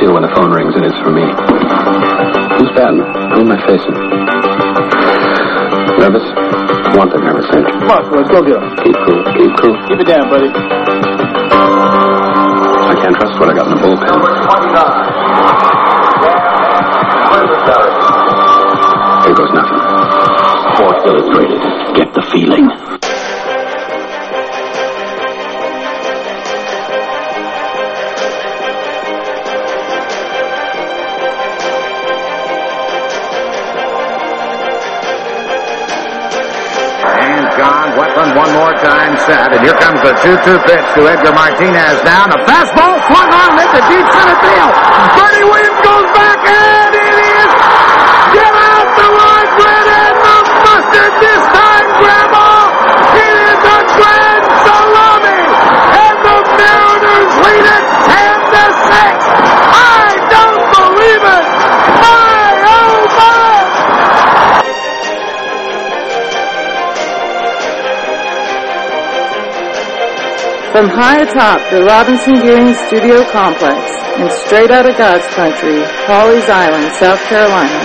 can when the phone rings and it's for me. Who's batting? Who am I facing? Nervous? Want the nervous, ain't you? Come on, let's go get him. Keep cool. Keep cool. Keep it down, buddy. I can't trust what I got in the bullpen. Here goes nothing. Sports Illustrated. Get the feeling. One more time set. And here comes the 2-2 pitch to Edgar Martinez down. The fastball swung on into deep center field. Bernie Williams goes back and it is get out the line grid and the mustard this time grandma. It is a grand salami and the Mariners lead it 10 to 6. I don't From high atop the Robinson Gearing Studio Complex and straight out of God's country, Pawleys Island, South Carolina,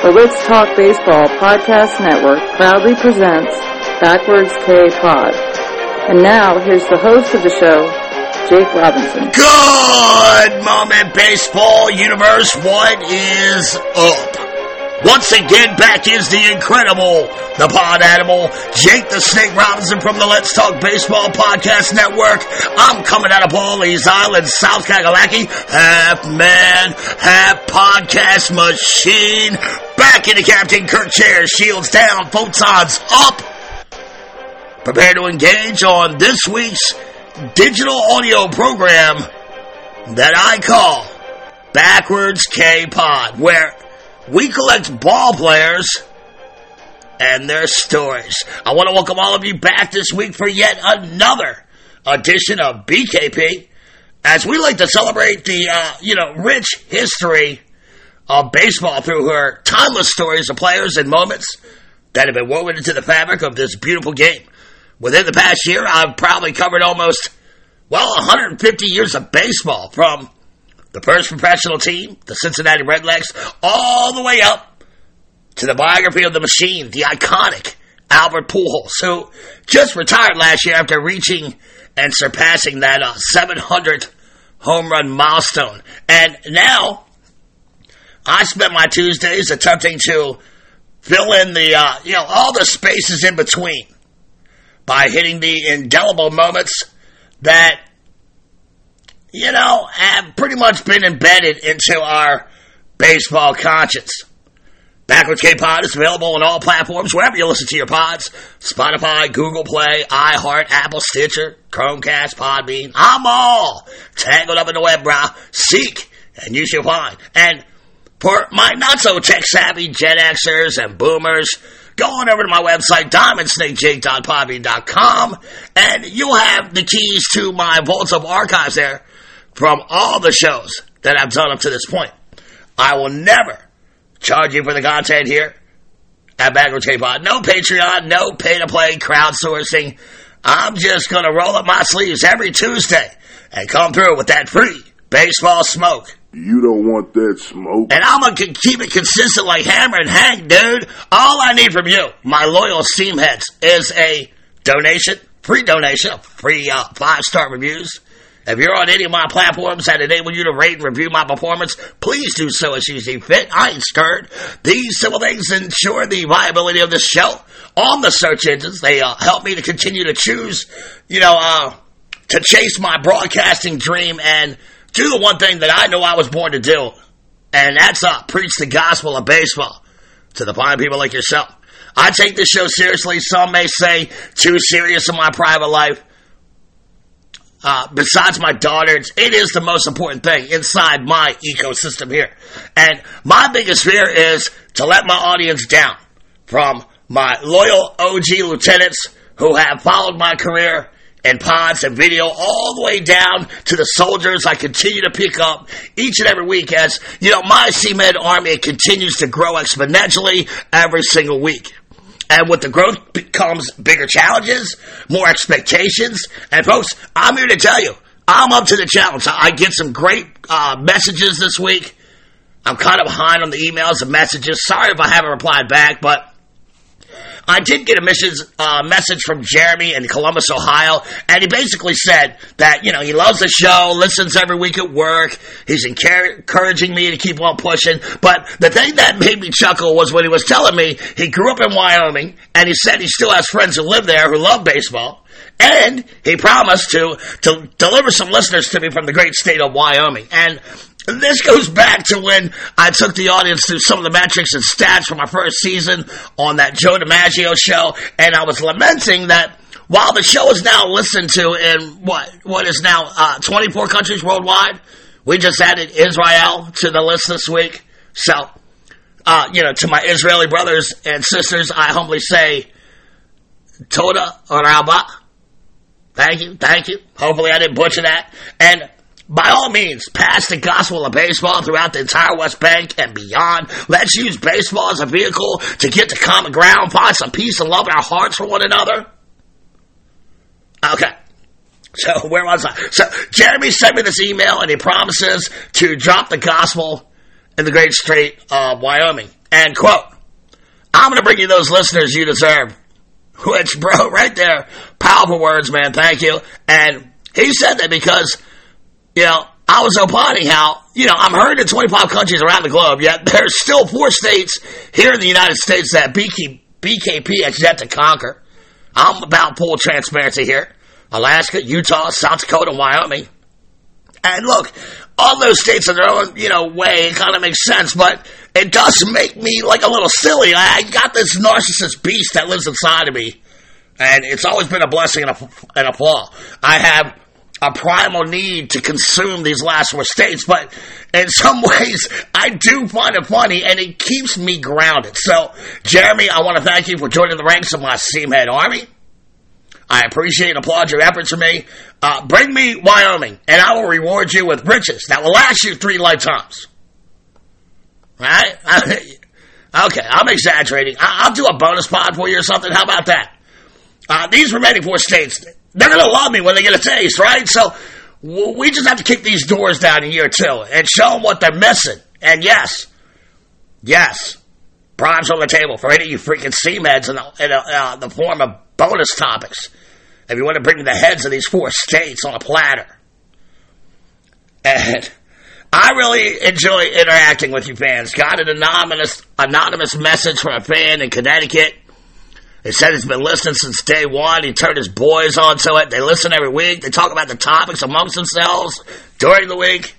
the Let's Talk Baseball Podcast Network proudly presents Backwards K Pod. And now, here's the host of the show, Jake Robinson. Good moment, baseball universe. What is up? Once again, back is the incredible, the pod animal, Jake the Snake Robinson from the Let's Talk Baseball Podcast Network. I'm coming out of Pawleys Island, South Kakalaki, half man, half podcast machine. Back in the Captain Kirk chair, shields down, photons up. Prepare to engage on this week's digital audio program that I call Backwards K Pod, where we collect ball players and their stories. I want to welcome all of you back this week for yet another edition of BKP, as we like to celebrate the uh, you know rich history of baseball through her timeless stories of players and moments that have been woven into the fabric of this beautiful game. Within the past year, I've probably covered almost well 150 years of baseball from the first professional team, the Cincinnati Redlegs, all the way up to the biography of the machine, the iconic Albert Pujols, who just retired last year after reaching and surpassing that uh, 700 home run milestone. And now, I spent my Tuesdays attempting to fill in the, uh, you know, all the spaces in between by hitting the indelible moments that you know, have pretty much been embedded into our baseball conscience. Backwards K Pod is available on all platforms, wherever you listen to your pods Spotify, Google Play, iHeart, Apple, Stitcher, Chromecast, Podbean. I'm all tangled up in the web, brah. Seek, and you shall find. And for my not so tech savvy Gen Xers and boomers, go on over to my website, diamondsnakejake.podbean.com, and you'll have the keys to my vaults of archives there from all the shows that I've done up to this point. I will never charge you for the content here at Backwards K-Pod. No Patreon, no pay-to-play crowdsourcing. I'm just going to roll up my sleeves every Tuesday and come through with that free baseball smoke. You don't want that smoke. And I'm going to keep it consistent like Hammer and Hank, dude. All I need from you, my loyal seamheads, is a donation, free donation, free uh, five-star reviews. If you're on any of my platforms that enable you to rate and review my performance, please do so as you see fit. I ain't scared. These simple things ensure the viability of this show on the search engines. They uh, help me to continue to choose, you know, uh, to chase my broadcasting dream and do the one thing that I know I was born to do, and that's uh, preach the gospel of baseball to the fine people like yourself. I take this show seriously. Some may say too serious in my private life. Uh, besides my daughters, it is the most important thing inside my ecosystem here. And my biggest fear is to let my audience down from my loyal OG lieutenants who have followed my career in pods and video all the way down to the soldiers I continue to pick up each and every week as, you know, my Seamhead army continues to grow exponentially every single week. And with the growth becomes bigger challenges, more expectations. And folks, I'm here to tell you, I'm up to the challenge. I get some great uh, messages this week. I'm kind of behind on the emails and messages. Sorry if I haven't replied back, but I did get a message, uh, message from Jeremy in Columbus, Ohio, and he basically said that, you know, he loves the show, listens every week at work, he's encouraging me to keep on pushing, but the thing that made me chuckle was when he was telling me he grew up in Wyoming, and he said he still has friends who live there who love baseball, and he promised to, to deliver some listeners to me from the great state of Wyoming. And this goes back to when I took the audience through some of the metrics and stats from my first season on that Joe DiMaggio show, and I was lamenting that while the show is now listened to in what what is now uh, 24 countries worldwide, we just added Israel to the list this week. So, uh, you know, to my Israeli brothers and sisters, I humbly say, Toda Rabba. Thank you, thank you. Hopefully I didn't butcher that. And by all means, pass the gospel of baseball throughout the entire West Bank and beyond. Let's use baseball as a vehicle to get to common ground, find some peace and love in our hearts for one another. Okay. So where was I? So Jeremy sent me this email and he promises to drop the gospel in the great state of Wyoming. And quote, I'm going to bring you those listeners you deserve. Which, bro, right there, powerful words, man. Thank you. And he said that because you know, I was opining how, you know, I'm heard in 25 countries around the globe, yet there's still four states here in the United States that BK, BKP has yet to conquer. I'm about full transparency here. Alaska, Utah, South Dakota, Wyoming. And look, all those states in their own, you know, way, it kind of makes sense, but it does make me like a little silly. I got this narcissist beast that lives inside of me, and it's always been a blessing and a, and a flaw. I have a primal need to consume these last four states, but in some ways, I do find it funny and it keeps me grounded. So, Jeremy, I want to thank you for joining the ranks of my Seamhead Army. I appreciate and applaud your efforts for me. Uh, bring me Wyoming, and I will reward you with riches that will last you three lifetimes. Right? okay, I'm exaggerating. I- will do a bonus pod for you or something. How about that? Uh, these remaining four states, they're going to love me when they get a taste, right? So we just have to kick these doors down in year two and show them what they're missing. And yes, yes, bribes on the table for any of you freaking Seamheads in, the, in a, uh, the form of bonus topics. If you want to bring the heads of these four states on a platter. And I really enjoy interacting with you fans. Got an anonymous anonymous message from a fan in Connecticut they said he's been listening since day one. He turned his boys on to it. They listen every week. They talk about the topics amongst themselves during the week.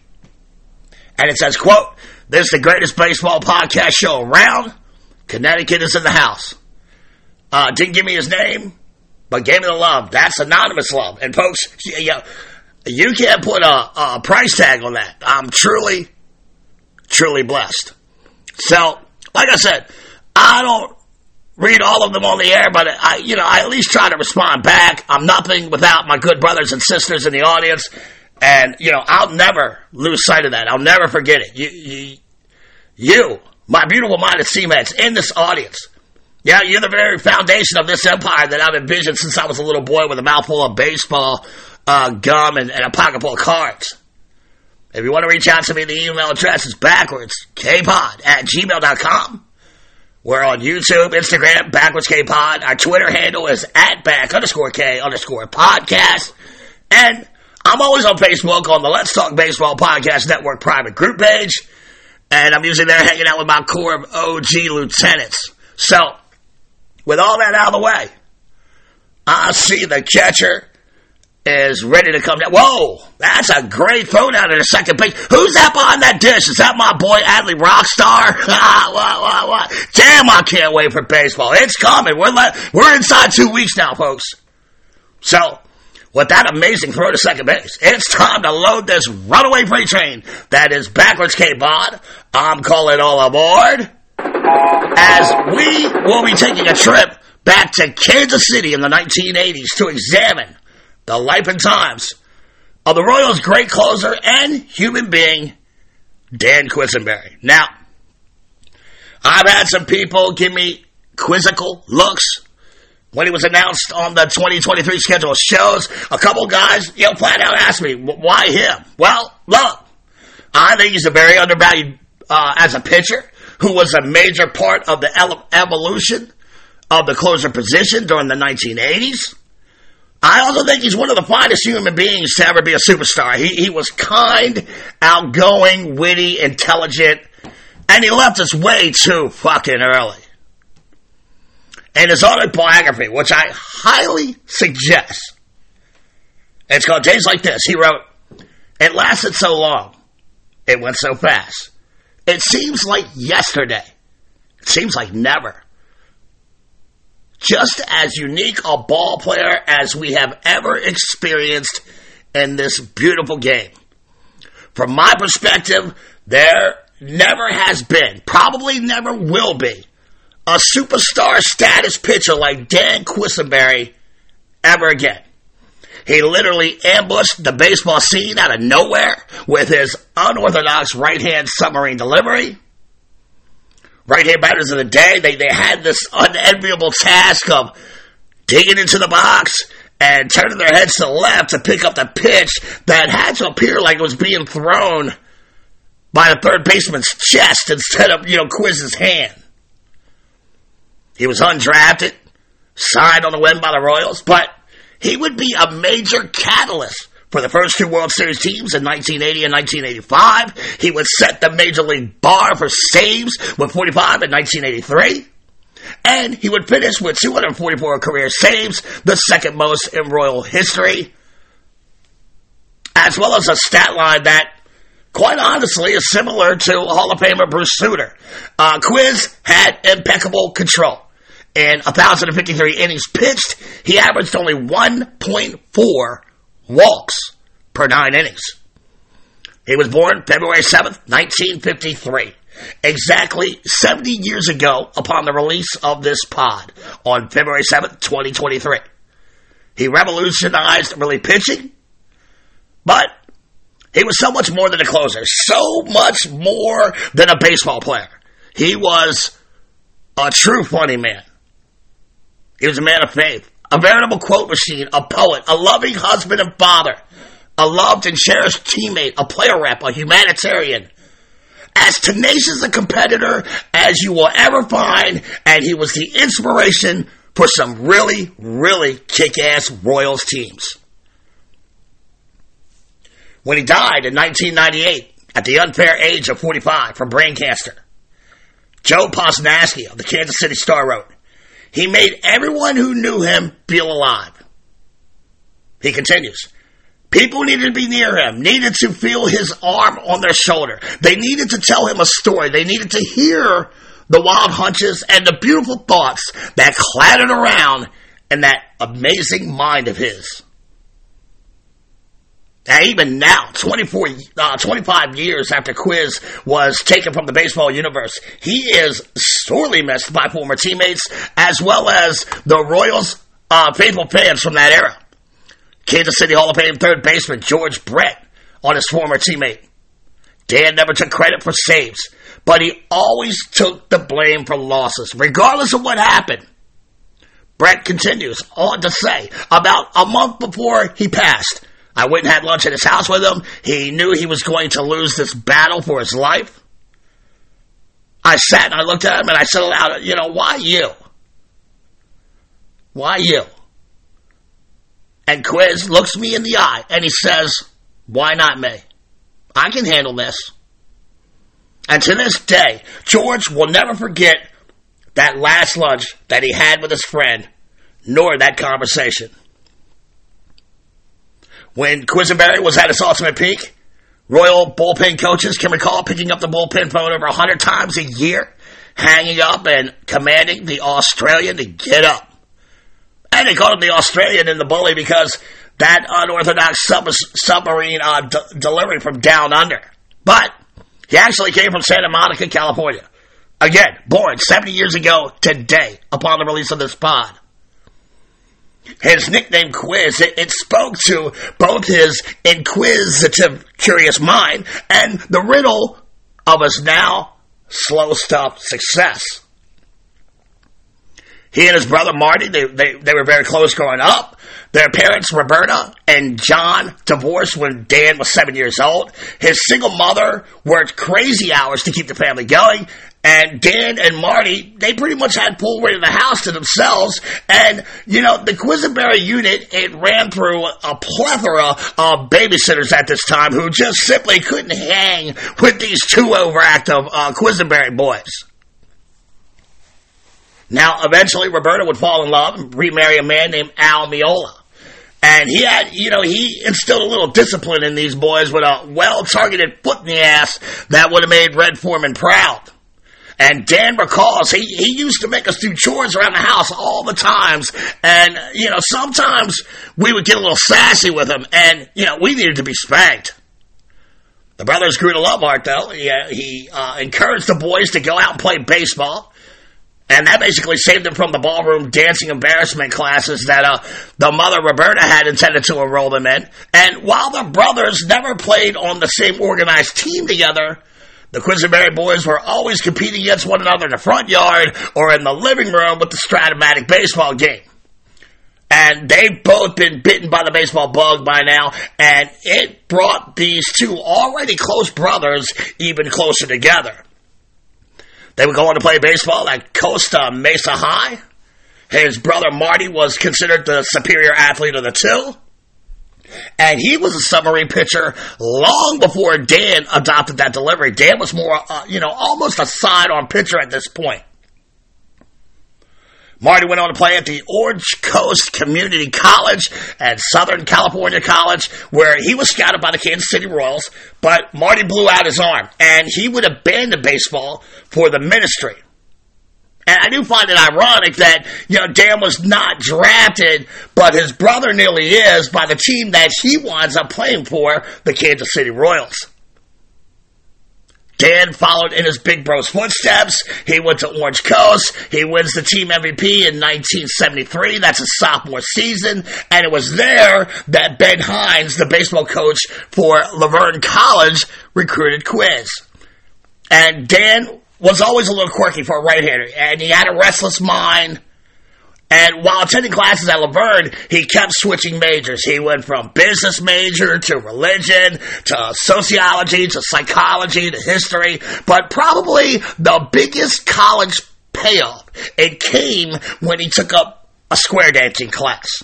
And it says, quote, this is the greatest baseball podcast show around. Connecticut is in the house. Uh, didn't give me his name, but gave me the love. That's anonymous love. And folks, you, you can't put a, a price tag on that. I'm truly, truly blessed. So, like I said, I don't read all of them on the air, but I, you know, I at least try to respond back. I'm nothing without my good brothers and sisters in the audience, and you know, I'll never lose sight of that. I'll never forget it. You, you, you my beautiful minded Seamheads in this audience. Yeah, you're the very foundation of this empire that I've envisioned since I was a little boy with a mouthful of baseball uh, gum and, and a pocket full of cards. If you want to reach out to me, the email address is backwards, kpod at gmail.com. We're on YouTube, Instagram, Backwards K Pod. Our Twitter handle is at back underscore K underscore podcast. And I'm always on Facebook on the Let's Talk Baseball Podcast Network private group page. And I'm usually there hanging out with my core of OG lieutenants. So, with all that out of the way, I see the catcher is ready to come down. Whoa, that's a great throw down in the second base. Who's that behind that dish? Is that my boy Adley Rockstar? what, what, what? Damn, I can't wait for baseball. It's coming. We're we're inside two weeks now, folks. So, with that amazing throw to second base, it's time to load this runaway freight train that is backwards K-Pod. I'm calling all aboard as we will be taking a trip back to Kansas City in the 1980s to examine the life and times of the Royals' great closer and human being, Dan Quisenberry. Now, I've had some people give me quizzical looks when he was announced on the 2023 schedule shows, a couple guys, you know, flat out asked me, why him? Well, look, I think he's a very undervalued uh, as a pitcher who was a major part of the evolution of the closer position during the 1980s. I also think he's one of the finest human beings to ever be a superstar. He, he was kind, outgoing, witty, intelligent, and he left us way too fucking early. In his autobiography, which I highly suggest, it's called Days Like This, he wrote, It lasted so long. It went so fast. It seems like yesterday. It seems like never just as unique a ball player as we have ever experienced in this beautiful game. From my perspective, there never has been, probably never will be, a superstar status pitcher like Dan Quisenberry ever again. He literally ambushed the baseball scene out of nowhere with his unorthodox right hand submarine delivery right hand batters of the day, they, they had this unenviable task of digging into the box and turning their heads to the left to pick up the pitch that had to appear like it was being thrown by the third baseman's chest instead of, you know, Quiz's hand. He was undrafted, signed on the win by the Royals, but he would be a major catalyst for the first two World Series teams in 1980 and 1985. He would set the major league bar for saves with 45 in 1983. And he would finish with 244 career saves, the second most in Royal history, as well as a stat line that, quite honestly, is similar to Hall of Famer Bruce Sutter. Uh, Quiz had impeccable control. In 1,053 innings pitched, he averaged only 1.4 walks per nine innings. He was born February 7th, 1953. Exactly 70 years ago upon the release of this pod on February 7th, 2023. He revolutionized relief pitching, but he was so much more than a closer, so much more than a baseball player. He was a true funny man. He was a man of faith a veritable quote machine, a poet, a loving husband and father, a loved and cherished teammate, a player rep, a humanitarian, as tenacious a competitor as you will ever find, and he was the inspiration for some really, really kick-ass Royals teams. When he died in 1998 at the unfair age of 45 from brain cancer, Joe Posnanski of the Kansas City Star wrote, he made everyone who knew him feel alive. He continues. People needed to be near him, needed to feel his arm on their shoulder. They needed to tell him a story. They needed to hear the wild hunches and the beautiful thoughts that clattered around in that amazing mind of his. Even now, 24, uh, 25 years after Quiz was taken from the baseball universe, he is sorely missed by former teammates as well as the Royals' uh, faithful fans from that era. Kansas City Hall of Fame third baseman George Brett on his former teammate. Dan never took credit for saves, but he always took the blame for losses, regardless of what happened. Brett continues on to say, about a month before he passed, I went and had lunch at his house with him. He knew he was going to lose this battle for his life. I sat and I looked at him and I said aloud, you know, why you? Why you? And Quiz looks me in the eye and he says, why not me? I can handle this. And to this day, George will never forget that last lunch that he had with his friend, nor that conversation. When Quisenberry was at his ultimate peak, Royal bullpen coaches can recall picking up the bullpen phone over 100 times a year, hanging up and commanding the Australian to get up. And they called him the Australian in the bully because that unorthodox sub- submarine uh, d- delivery from down under. But he actually came from Santa Monica, California. Again, born 70 years ago today upon the release of this pod his nickname Quiz, it, it, spoke to both his inquisitive, curious mind and the riddle of his now slow stuff success. He and his brother Marty, they, they, they were very close growing up. Their parents, Roberta and John, divorced when Dan was seven years old. His single mother worked crazy hours to keep the family going. And Dan and Marty, they pretty much had Pool in the house to themselves. And, you know, the Quisenberry unit, it ran through a plethora of babysitters at this time who just simply couldn't hang with these two overactive uh, Quisenberry boys. Now, eventually, Roberta would fall in love and remarry a man named Al Miola. And he had, you know, he instilled a little discipline in these boys with a well-targeted foot in the ass that would have made Red Foreman proud. And Dan recalls he, he used to make us do chores around the house all the times. And, you know, sometimes we would get a little sassy with him and, you know, we needed to be spanked. The brothers grew to love Art, though. He, uh, he uh, encouraged the boys to go out and play baseball. And that basically saved them from the ballroom dancing embarrassment classes that uh, the mother Roberta had intended to enroll them in. And while the brothers never played on the same organized team together, the Quisenberry boys were always competing against one another in the front yard or in the living room with the Strat-O-Matic baseball game. And they've both been bitten by the baseball bug by now, and it brought these two already close brothers even closer together. They were going to play baseball at Costa Mesa High. His brother Marty was considered the superior athlete of the two. And he was a submarine pitcher long before Dan adopted that delivery. Dan was more, uh, you know, almost a sidearm pitcher at this point. Marty went on to play at the Orange Coast Community College and Southern California College, where he was scouted by the Kansas City Royals, but Marty blew out his arm, and he would abandon baseball for the ministry. And I do find it ironic that, you know, Dan was not drafted, but his brother nearly is by the team that he winds up playing for, the Kansas City Royals. Dan followed in his big bro's footsteps. He went to Orange Coast. He wins the team MVP in 1973. That's his sophomore season. And it was there that Ben Hines, the baseball coach for La Verne College, recruited Quiz. And Dan was always a little quirky for a right-hander, and he had a restless mind and while attending classes at La Verne, he kept switching majors. He went from business major to religion to sociology to psychology to history. But probably the biggest college payoff, it came when he took up a square dancing class.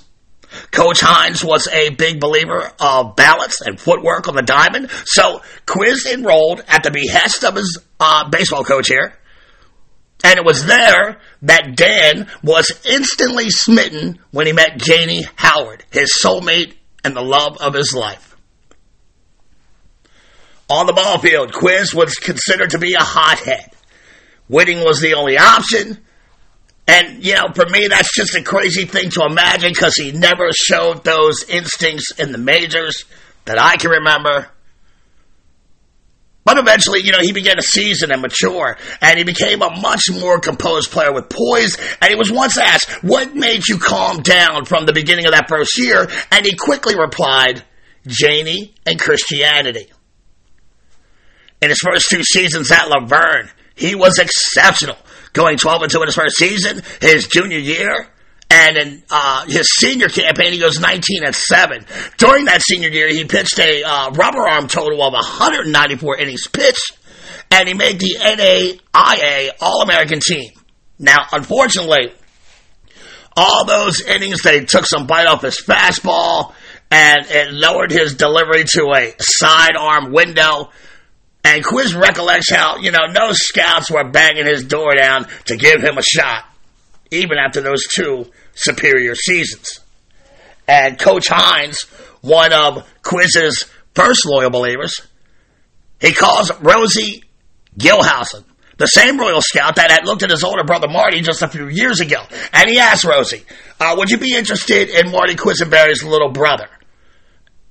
Coach Hines was a big believer of balance and footwork on the diamond, so Quiz enrolled at the behest of his uh, baseball coach here and it was there that Dan was instantly smitten when he met Janie Howard, his soulmate and the love of his life. On the ball field, Quiz was considered to be a hothead. Winning was the only option. And, you know, for me, that's just a crazy thing to imagine because he never showed those instincts in the majors that I can remember. But eventually, you know, he began to season and mature, and he became a much more composed player with poise. And he was once asked, What made you calm down from the beginning of that first year? And he quickly replied, Janie and Christianity. In his first two seasons at La Verne, he was exceptional, going 12 and 2 in his first season. His junior year, and in uh, his senior campaign, he goes 19 and 7. During that senior year, he pitched a uh, rubber arm total of 194 innings pitched, and he made the NAIA All American team. Now, unfortunately, all those innings, they took some bite off his fastball, and it lowered his delivery to a sidearm window. And Quiz recollects how, you know, no scouts were banging his door down to give him a shot even after those two superior seasons. And Coach Hines, one of Quiz's first loyal believers, he calls Rosie Gilhousen, the same Royal Scout that had looked at his older brother Marty just a few years ago. And he asked Rosie, uh, would you be interested in Marty Quisenberry's little brother?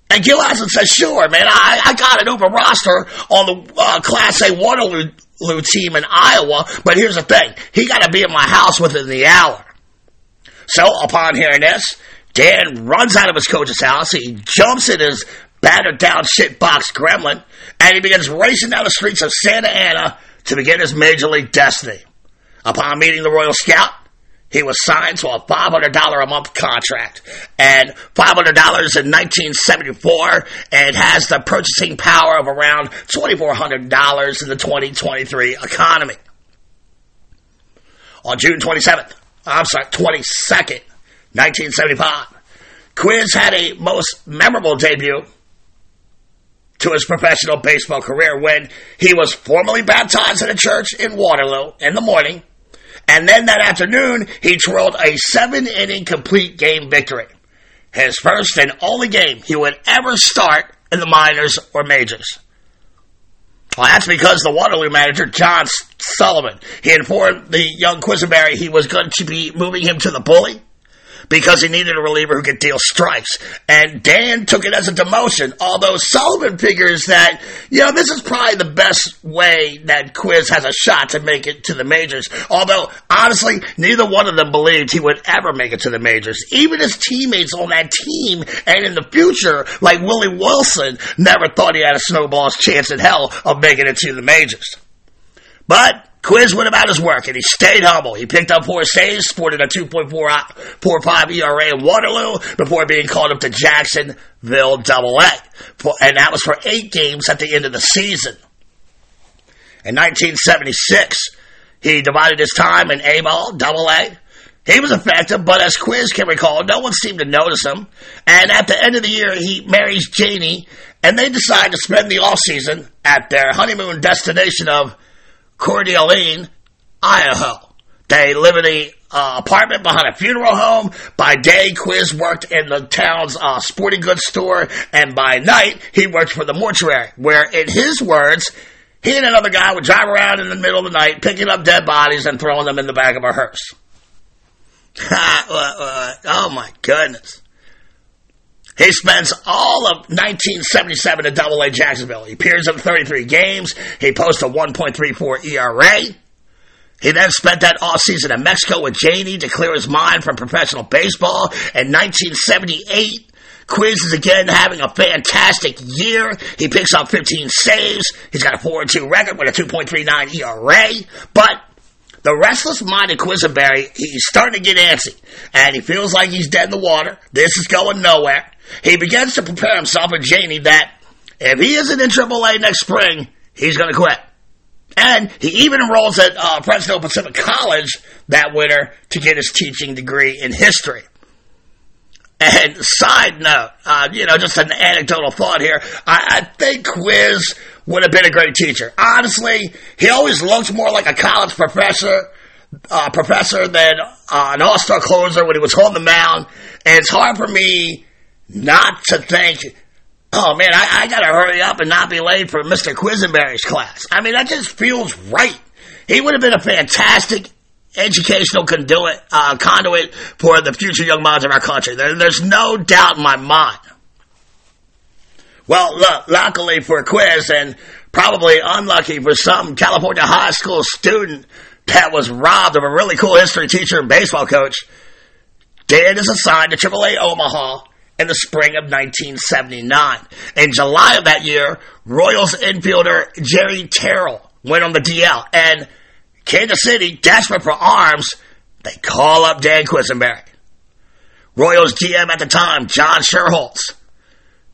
And Gil Gilhousen says, sure, man, I, I got an open roster on the uh, Class A Waterloo team in Iowa, but here's the thing. He got to be in my house within the hour. So upon hearing this, Dan runs out of his coach's house. He jumps in his battered down shitbox gremlin, and he begins racing down the streets of Santa Ana to begin his major league destiny. Upon meeting the Royal Scout, he was signed to a $500 a month contract and $500 in 1974 and has the purchasing power of around $2,400 in the 2023 economy. On June 27th, I'm sorry, 22nd, 1975, Quiz had a most memorable debut to his professional baseball career when he was formally baptized in a church in Waterloo in the morning. And then that afternoon, he twirled a seven inning complete game victory. His first and only game he would ever start in the minors or majors. Well, that's because the Waterloo manager, John Sullivan, he informed the young Quisenberry he was going to be moving him to the bully because he needed a reliever who could deal strikes. And Dan took it as a demotion, although Sullivan figures that, you know, this is probably the best way that Quiz has a shot to make it to the majors. Although, honestly, neither one of them believed he would ever make it to the majors. Even his teammates on that team and in the future, like Willie Wilson, never thought he had a snowball's chance in hell of making it to the majors. But Quiz went about his work and he stayed humble. He picked up four saves, sported a 2.45 ERA in Waterloo before being called up to Jacksonville Double A. And that was for eight games at the end of the season. In 1976, he divided his time in A ball, Double A. He was effective, but as Quiz can recall, no one seemed to notice him. And at the end of the year, he marries Janie, and they decide to spend the off season at their honeymoon destination of Coeur d'Alene, Idaho. They live in a uh, apartment behind a funeral home. By day, Quiz worked in the town's uh, sporting goods store, and by night, he worked for the mortuary, where, in his words, he and another guy would drive around in the middle of the night, picking up dead bodies and throwing them in the back of a hearse. oh my goodness. He spends all of 1977 at Double A Jacksonville. He appears in 33 games. He posts a 1.34 ERA. He then spent that offseason in Mexico with Janie to clear his mind from professional baseball. In 1978, Quiz is again having a fantastic year. He picks up 15 saves. He's got a 4-2 record with a 2.39 ERA. But the restless minded Quisenberry, he's starting to get antsy. And he feels like he's dead in the water. This is going nowhere. He begins to prepare himself and Janie that if he isn't in AAA next spring, he's going to quit. And he even enrolls at uh, Fresno Pacific College that winter to get his teaching degree in history. And side note, uh, you know, just an anecdotal thought here. I, I think Quiz would have been a great teacher. Honestly, he always looked more like a college professor, uh, professor than uh, an all-star closer when he was on the mound. And it's hard for me not to think, oh man, I, I gotta hurry up and not be late for Mr. Quisenberry's class. I mean, that just feels right. He would have been a fantastic educational conduit, uh, conduit for the future young minds of our country. There, there's no doubt in my mind. Well, look, luckily for Quiz and probably unlucky for some California high school student that was robbed of a really cool history teacher and baseball coach, Dan is assigned to AAA Omaha in the spring of 1979. In July of that year, Royals infielder Jerry Terrell went on the DL, and Kansas City, desperate for arms, they call up Dan Quisenberry. Royals GM at the time, John Schuerholz.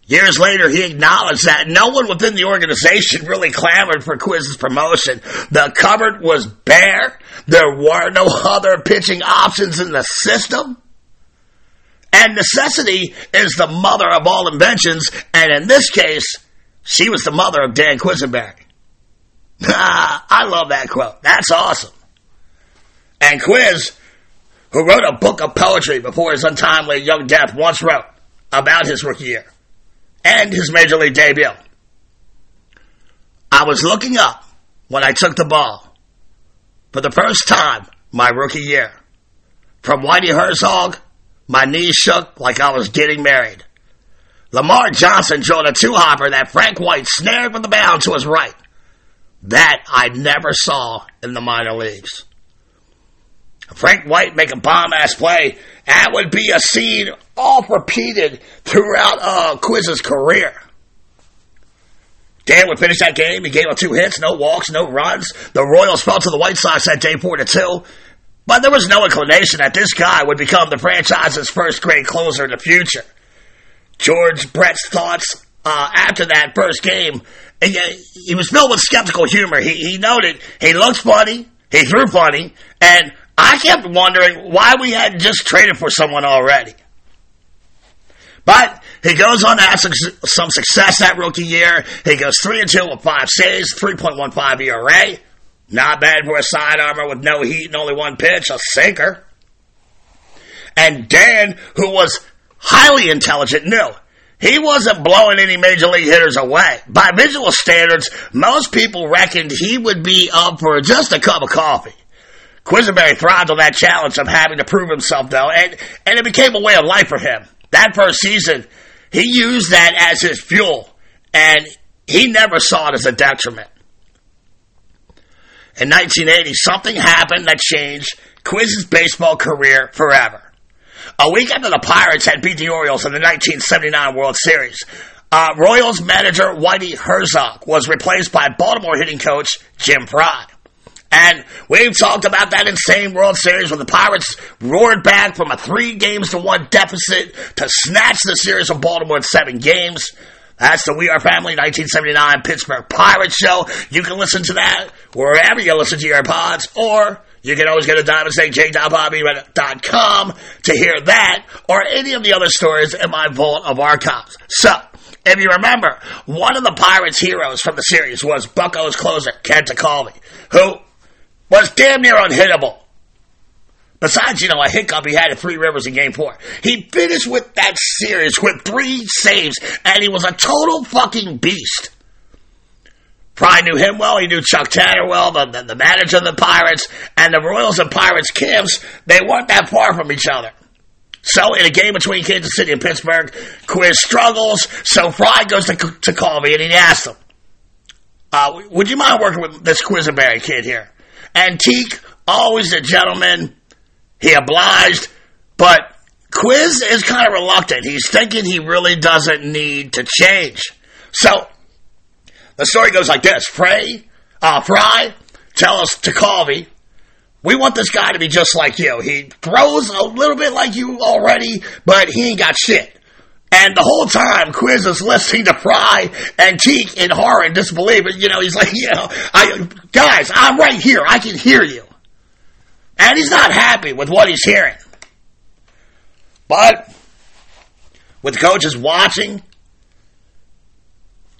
Years later, he acknowledged that no one within the organization really clamored for Quiz's promotion. The cupboard was bare. There were no other pitching options in the system. And necessity is the mother of all inventions, and in this case, she was the mother of Dan Quisenberry. Ah, I love that quote. That's awesome. And Quiz, who wrote a book of poetry before his untimely young death, once wrote about his rookie year and his major league debut. I was looking up when I took the ball for the first time my rookie year. From Whitey Herzog my knees shook like I was getting married. Lamar Johnson joined a two-hopper that Frank White snared with the bound to his right. That I never saw in the minor leagues. Frank White make a bomb-ass play, that would be a scene oft repeated throughout uh, Quiz's career. Dan would finish that game. He gave up two hits, no walks, no runs. The Royals fell to the White Sox that day 4 to 2. But there was no inclination that this guy would become the franchise's first great closer in the future. George Brett's thoughts uh, after that first game, he, he, was filled with skeptical humor. He, he noted he looked funny, he threw funny, and I kept wondering why we hadn't just traded for someone already. But he goes on to have some success that rookie year. He goes 3 and 2 with 5 saves, 3.15 ERA. Not bad for a side armor with no heat and only one pitch, a sinker. And Dan, who was highly intelligent, knew he wasn't blowing any major league hitters away. By visual standards, most people reckoned he would be up for just a cup of coffee. Quisenberry thrived on that challenge of having to prove himself, though, and, and it became a way of life for him. That first season, he used that as his fuel, and he never saw it as a detriment. In 1980, something happened that changed Quiz's baseball career forever. A week after the Pirates had beat the Orioles in the 1979 World Series, uh, Royals manager Whitey Herzog was replaced by Baltimore hitting coach Jim Frey. And we've talked about that insane World Series when the Pirates roared back from a three games to one deficit to snatch the series from Baltimore in seven games. That's the We Are Family 1979 Pittsburgh Pirates show. You can listen to that wherever you listen to your pods, or you can always go to diamondsnakej.bobby.com to hear that or any of the other stories in my vault of archives. So, if you remember, one of the Pirates' heroes from the series was Bucco's closer, Kent Tekulve, who was damn near unhittable. Besides, you know, a hiccup he had at Three Rivers in Game 4. He finished with that series with three saves, and he was a total fucking beast. Frey knew him well. He knew Chuck Tanner well, the, the, the manager of the Pirates, and the Royals and Pirates camps, they weren't that far from each other. So, in a game between Kansas City and Pittsburgh, Quiz struggles, so Frey goes to, to call me, and he asks him, uh, would you mind working with this Quisenberry kid here? Antique, always a gentleman. He obliged, but Quiz is kind of reluctant. He's thinking he really doesn't need to change. So the story goes like this: Frey, uh, Frey tells Tekulve, "We want this guy to be just like you. He throws a little bit like you already, but he ain't got shit." And the whole time, Quiz is listening to Frey and Teak in horror and disbelief. And, you know, he's like, you know, I, guys, I'm right here. I can hear you. And he's not happy with what he's hearing. But with coaches watching,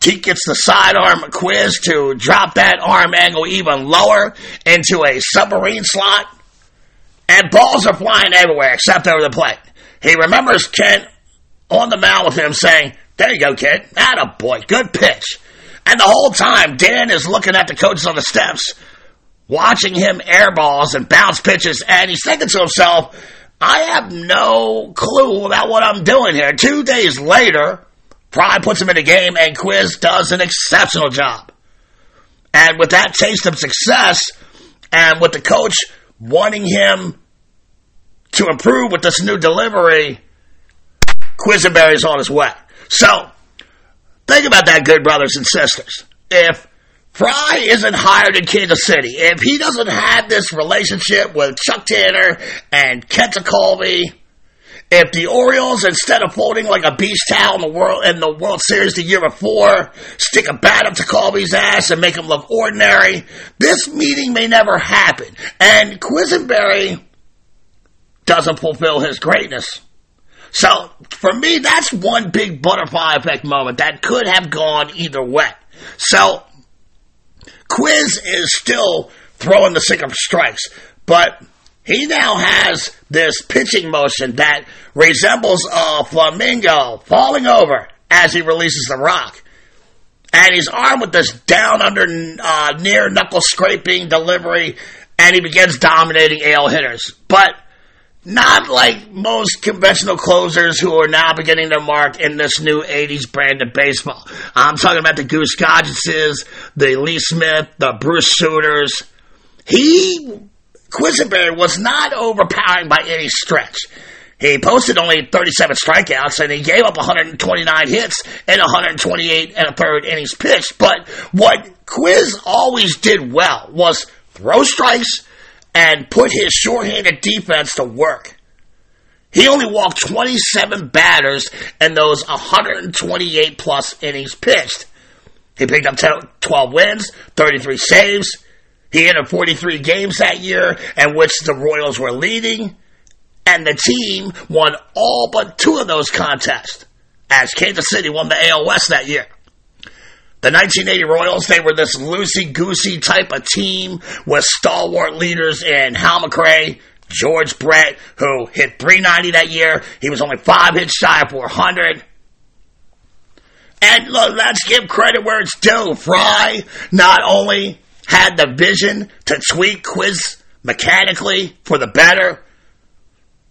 Teak gets the sidearm quiz to drop that arm angle even lower into a submarine slot. And balls are flying everywhere except over the plate. He remembers Kent on the mound with him saying, There you go, kid. That a boy. Good pitch. And the whole time, Dan is looking at the coaches on the steps, watching him air balls and bounce pitches, and he's thinking to himself, I have no clue about what I'm doing here. Two days later, Frey puts him in the game, and Quiz does an exceptional job. And with that taste of success, and with the coach wanting him to improve with this new delivery, Quisenberry's on his way. So, think about that, good brothers and sisters. If Frey isn't hired in Kansas City, if he doesn't have this relationship with Chuck Tanner and Kent Tekulve, if the Orioles, instead of folding like a beach towel in the World in the World Series the year before, stick a bat up to Tekulve's ass and make him look ordinary, this meeting may never happen. And Quisenberry doesn't fulfill his greatness. So for me, that's one big butterfly effect moment that could have gone either way. So Quiz is still throwing the sinker strikes, but he now has this pitching motion that resembles a flamingo falling over as he releases the rock. And he's armed with this down under uh, near knuckle scraping delivery, and he begins dominating AL hitters. But not like most conventional closers who are now beginning their mark in this new 80s brand of baseball. I'm talking about the Goose Gossages, the Lee Smith, the Bruce Sutters. He, Quisenberry, was not overpowering by any stretch. He posted only 37 strikeouts and he gave up 129 hits and 128 and a third innings pitched. But what Quiz always did well was throw strikes and put his shorthanded defense to work. He only walked 27 batters in those 128 plus innings pitched. He picked up 12 wins, 33 saves. He entered 43 games that year in which the Royals were leading, and the team won all but two of those contests as Kansas City won the AL West that year. The 1980 Royals, they were this loosey-goosey type of team with stalwart leaders in Hal McRae, George Brett, who hit 390 that year. He was only five hits shy of 400. And look, let's give credit where it's due. Frey not only had the vision to tweak quiz mechanically for the better,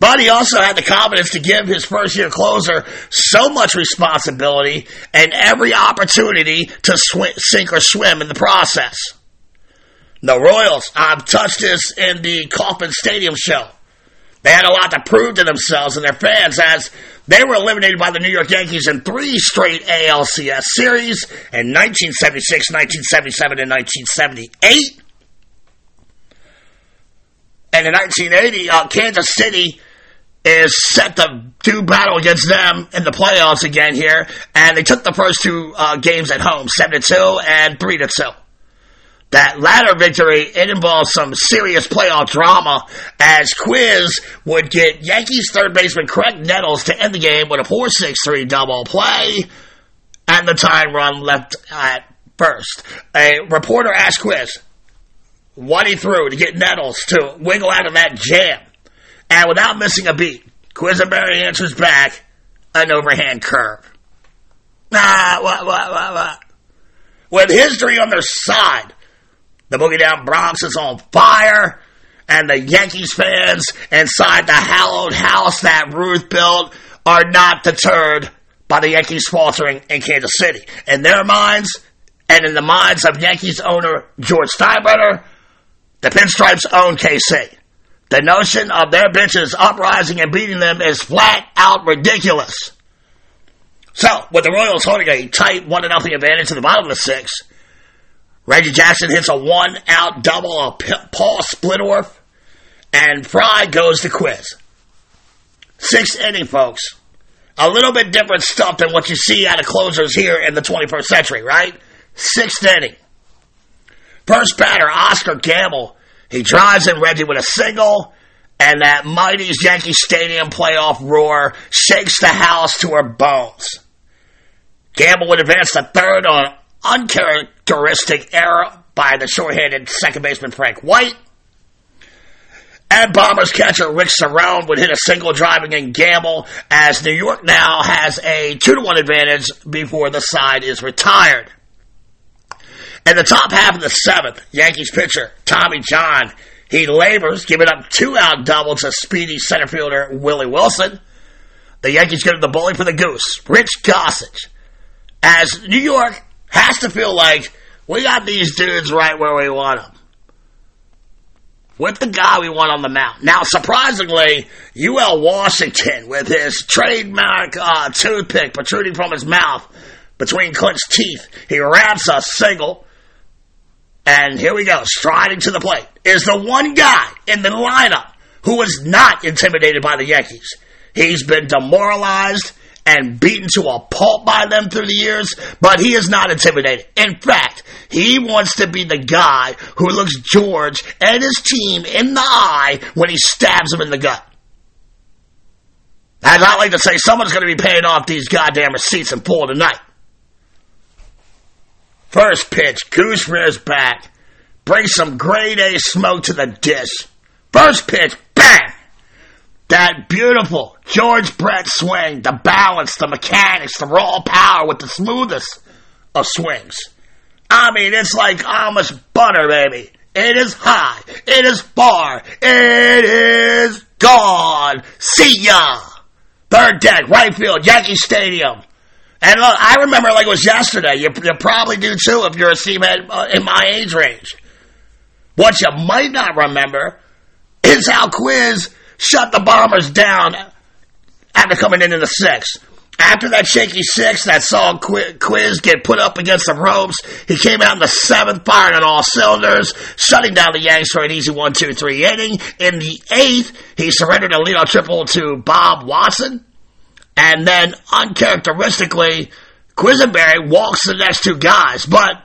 but he also had the confidence to give his first year closer so much responsibility and every opportunity to sw- sink or swim in the process. The Royals, I've touched this in the Kauffman Stadium show. They had a lot to prove to themselves and their fans as they were eliminated by the New York Yankees in three straight ALCS series in 1976, 1977, and 1978. And in 1980, uh, Kansas City is set to do battle against them in the playoffs again here, and they took the first two uh, games at home, seven to two and three to two. That latter victory, it involves some serious playoff drama as Quiz would get Yankees third baseman Graig Nettles to end the game with a 4-6-3 double play and the time run left at first. A reporter asked Quiz what he threw to get Nettles to wiggle out of that jam. And without missing a beat, Quisenberry answers back an overhand curve. Ah, what, what, what, what? With history on their side, the Boogie Down Bronx is on fire, and the Yankees fans inside the hallowed house that Ruth built are not deterred by the Yankees faltering in Kansas City. In their minds, and in the minds of Yankees owner George Steinbrenner, the Pinstripes own KC. The notion of their bitches uprising and beating them is flat out ridiculous. So, with the Royals holding a tight 1 0 advantage to the bottom of the sixth, Reggie Jackson hits a one out double of Paul Splittorff, and Frey goes to quiz. Sixth inning, folks. A little bit different stuff than what you see out of closers here in the 21st century, right? Sixth inning. First batter, Oscar Gamble. He drives in Reggie with a single, and that mighty Yankee Stadium playoff roar shakes the house to her bones. Gamble would advance to third on uncharacteristic error by the short-handed second baseman Frank White. And Bombers catcher Rick Cerone would hit a single driving in Gamble as New York now has a 2 to 1 advantage before the side is retired. In the top half of the seventh, Yankees pitcher Tommy John, he labors, giving up two out double to speedy center fielder Willie Wilson. The Yankees get the bowling for the goose, Rich Gossage. As New York has to feel like we got these dudes right where we want them. With the guy we want on the mound. Now, surprisingly, UL Washington, with his trademark uh, toothpick protruding from his mouth between Clint's teeth, he wraps a single. And here we go, striding to the plate, is the one guy in the lineup who was not intimidated by the Yankees. He's been demoralized and beaten to a pulp by them through the years, but he is not intimidated. In fact, he wants to be the guy who looks George and his team in the eye when he stabs him in the gut. As I like to say, someone's going to be paying off these goddamn receipts in full tonight. First pitch, Goose rears back. Bring some grade A smoke to the dish. First pitch, bang! That beautiful George Brett swing, the balance, the mechanics, the raw power with the smoothest of swings. I mean, it's like almost butter, baby. It is high. It is far. It is gone. See ya. Third deck, right field, Yankee Stadium. And look, I remember like it was yesterday. You, you probably do too if you're a Seamhead uh, in my age range. What you might not remember is how Quiz shut the Bombers down after coming in in the sixth. After that shaky six that saw Quiz get put up against the ropes, he came out in the seventh, firing on all cylinders, shutting down the Yanks for an easy one, two, three inning. In the eighth, he surrendered a leadoff triple to Bob Watson, and then uncharacteristically, Quisenberry walks the next two guys, but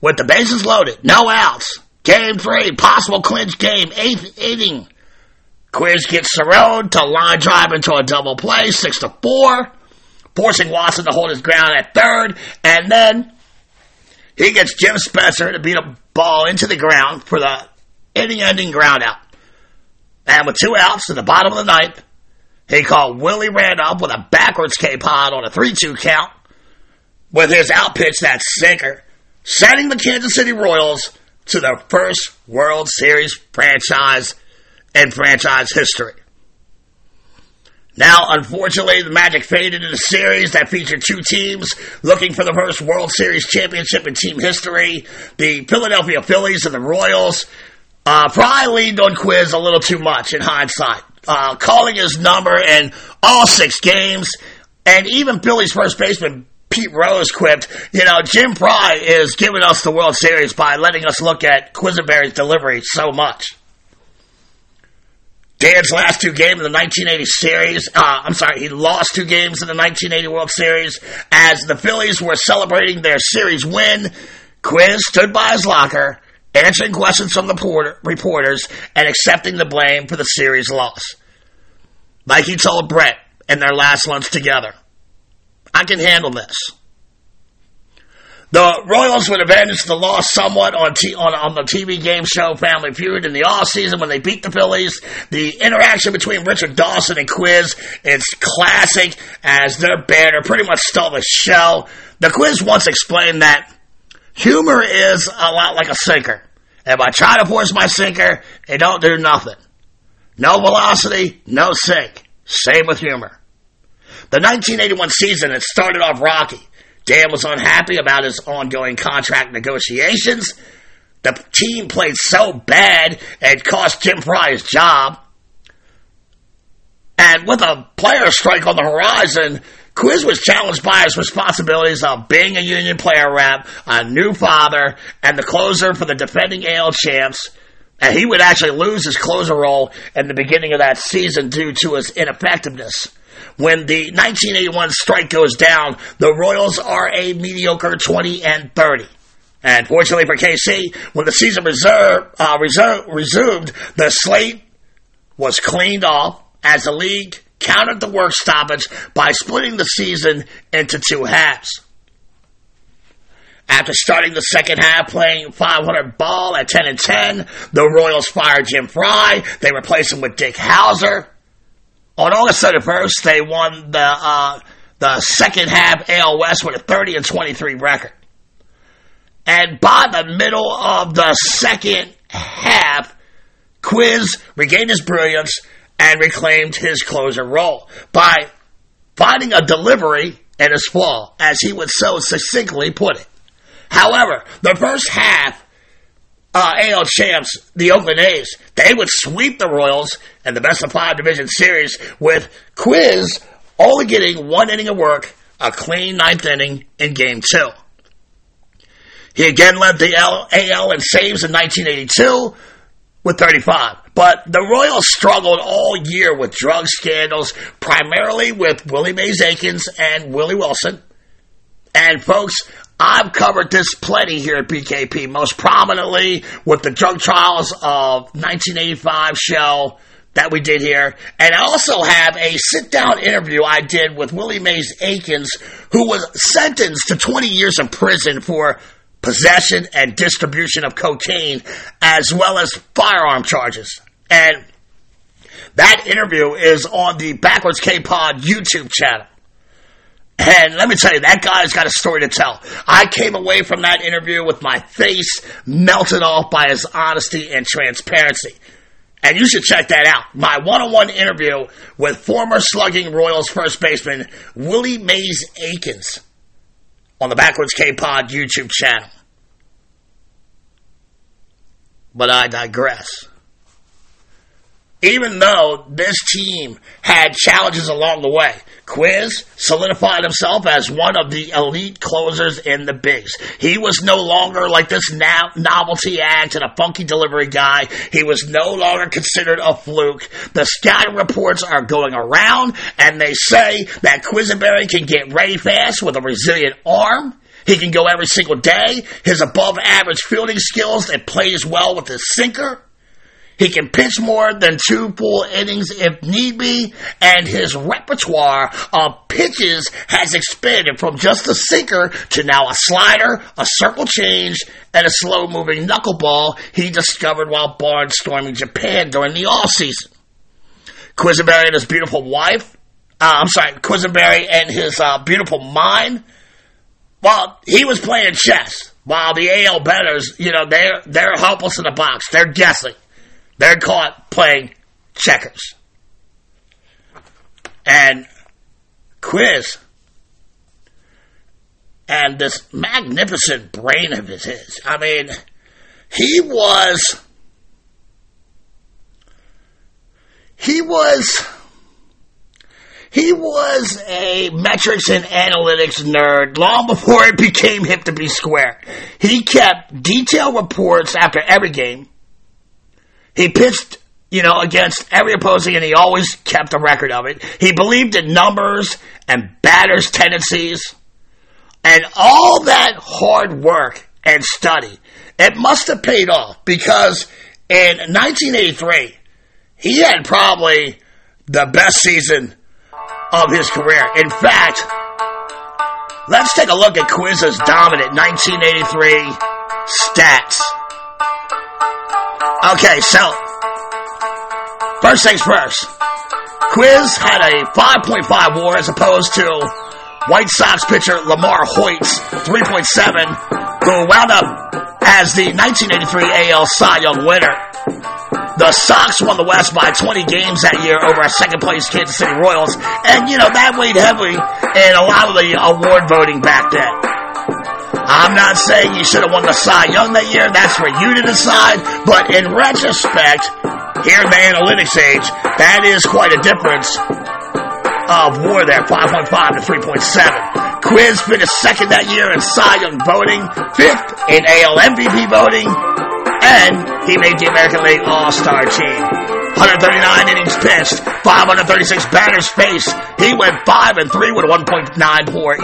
with the bases loaded, no outs, game three, possible clinch game, eighth inning. Quiz gets Cerone to line drive into a double play, six to four forcing Watson to hold his ground at third, and then he gets Jim Spencer to beat a ball into the ground for the inning-ending ground out. And with two outs in the bottom of the ninth, he called Willie Randolph with a backwards K-pod on a 3-2 count with his out pitch, that sinker, sending the Kansas City Royals to their first World Series franchise in franchise history. Now, unfortunately, the Magic faded in a series that featured two teams looking for the first World Series championship in team history. The Philadelphia Phillies and the Royals uh, probably leaned on Quiz a little too much in hindsight, uh, calling his number in all six games, and even Phillies' first baseman Pete Rose quipped, you know, Jim Frey is giving us the World Series by letting us look at Quisenberry's delivery so much. Dan's last two games in the 1980 series, uh, I'm sorry, he lost two games in the 1980 World Series as the Phillies were celebrating their series win. Quiz stood by his locker, answering questions from the porter, reporters and accepting the blame for the series loss. Like he told Brett in their last lunch together, I can handle this. The Royals would avenge the loss somewhat on, t- on, on the TV game show Family Feud in the off season when they beat the Phillies. The interaction between Richard Dawson and Quiz is classic as their banner pretty much stole the show. The Quiz once explained that humor is a lot like a sinker. If I try to force my sinker, it don't do nothing. No velocity, no sink. Same with humor. The 1981 season, it started off rocky. Dan was unhappy about his ongoing contract negotiations. The team played so bad it cost Jim Frey his job. And with a player strike on the horizon, Quiz was challenged by his responsibilities of being a union player rep, a new father, and the closer for the defending AL champs. And he would actually lose his closer role in the beginning of that season due to his ineffectiveness. When the 1981 strike goes down, the Royals are a mediocre 20 and 30. And fortunately for KC, when the season reserve, uh, reserve, resumed, the slate was cleaned off as the league countered the work stoppage by splitting the season into two halves. After starting the second half playing 500 ball at 10 and 10, the Royals fired Jim Frey. They replaced him with Dick Howser. On August 31st, they won the uh, the second half AL West with a 30 and 23 record. And by the middle of the second half, Quiz regained his brilliance and reclaimed his closer role by finding a delivery in his fall, as he would so succinctly put it. However, the first half uh, AL champs, the Oakland A's, they would sweep the Royals in the best of five division series with Quiz only getting one inning of work, a clean ninth inning in game two. He again led the AL in saves in 1982 with 35. But the Royals struggled all year with drug scandals, primarily with Willie Mays Aikens and Willie Wilson. And folks, I've covered this plenty here at BKP, most prominently with the drug trials of 1985 show that we did here. And I also have a sit down interview I did with Willie Mays Aikens, who was sentenced to 20 years in prison for possession and distribution of cocaine, as well as firearm charges. And that interview is on the Backwards K Pod YouTube channel. And let me tell you, that guy's got a story to tell. I came away from that interview with my face melted off by his honesty and transparency. And you should check that out. My one on one interview with former slugging Royals first baseman Willie Mays Aikens on the Backwards K Pod YouTube channel. But I digress. even though this team had challenges along the way. Quiz solidified himself as one of the elite closers in the bigs. He was no longer like this no- novelty act and a funky delivery guy. He was no longer considered a fluke. The scouting reports are going around and they say that Quisenberry can get ready fast with a resilient arm. He can go every single day. His above average fielding skills and plays well with his sinker. He can pitch more than two full innings if need be, and his repertoire of pitches has expanded from just a sinker to now a slider, a circle change, and a slow moving knuckleball he discovered while barnstorming Japan during the off season. Quisenberry and his beautiful wife, uh, I'm sorry, Quisenberry and his uh, beautiful mind, well, he was playing chess while the AL betters, you know, they're, they're helpless in the box. They're guessing. They're caught playing checkers. And Quiz and this magnificent brain of his. I mean, he was. He was. He was a metrics and analytics nerd long before it became hip to be square. He kept detailed reports after every game he pitched, you know, against every opposing and he always kept a record of it. He believed in numbers and batters' tendencies and all that hard work and study. It must have paid off because in 1983, he had probably the best season of his career. In fact, let's take a look at Quiz's dominant 1983 stats. Okay, so first things first. Quiz had a 5.5 WAR as opposed to White Sox pitcher LaMarr Hoyt's 3.7, who wound up as the 1983 AL Cy Young winner. The Sox won the West by 20 games that year over a second place Kansas City Royals, and you know that weighed heavily in a lot of the award voting back then. I'm not saying you should have won the Cy Young that year. That's for you to decide. But in retrospect, here in the analytics age, that is quite a difference of war there, 5.5 to 3.7. Quiz finished second that year in Cy Young voting, fifth in AL MVP voting, and he made the American League All-Star team. 139 innings pitched, 536 batters faced. He went 5 and 3 with a 1.94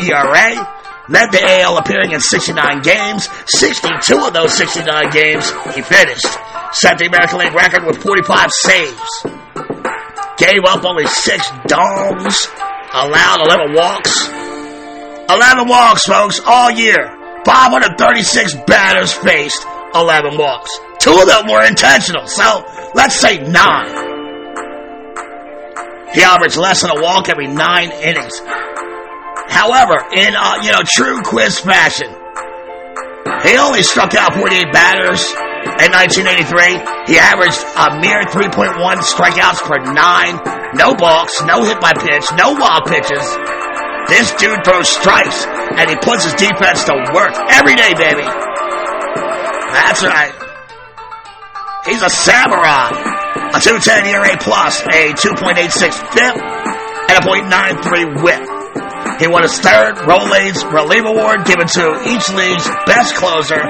ERA led the AL appearing in 69 games. 62 of those 69 games he finished. Set the American League record with 45 saves. Gave up only six domes. Allowed 11 walks. 11 walks, folks, all year. 536 batters faced, 11 walks. Two of them were intentional, so let's say nine. He averaged less than a walk every nine innings. However, in uh, you know true quiz fashion, he only struck out 48 batters in 1983. He averaged a mere 3.1 strikeouts per nine, no balks, no hit by pitch, no wild pitches. This dude throws strikes and he puts his defense to work every day, baby. That's right. He's a samurai. A 210 ERA plus, a 2.86 FIP, and a .93 WHIP. He won his third Rolaids Relief Award given to each league's best closer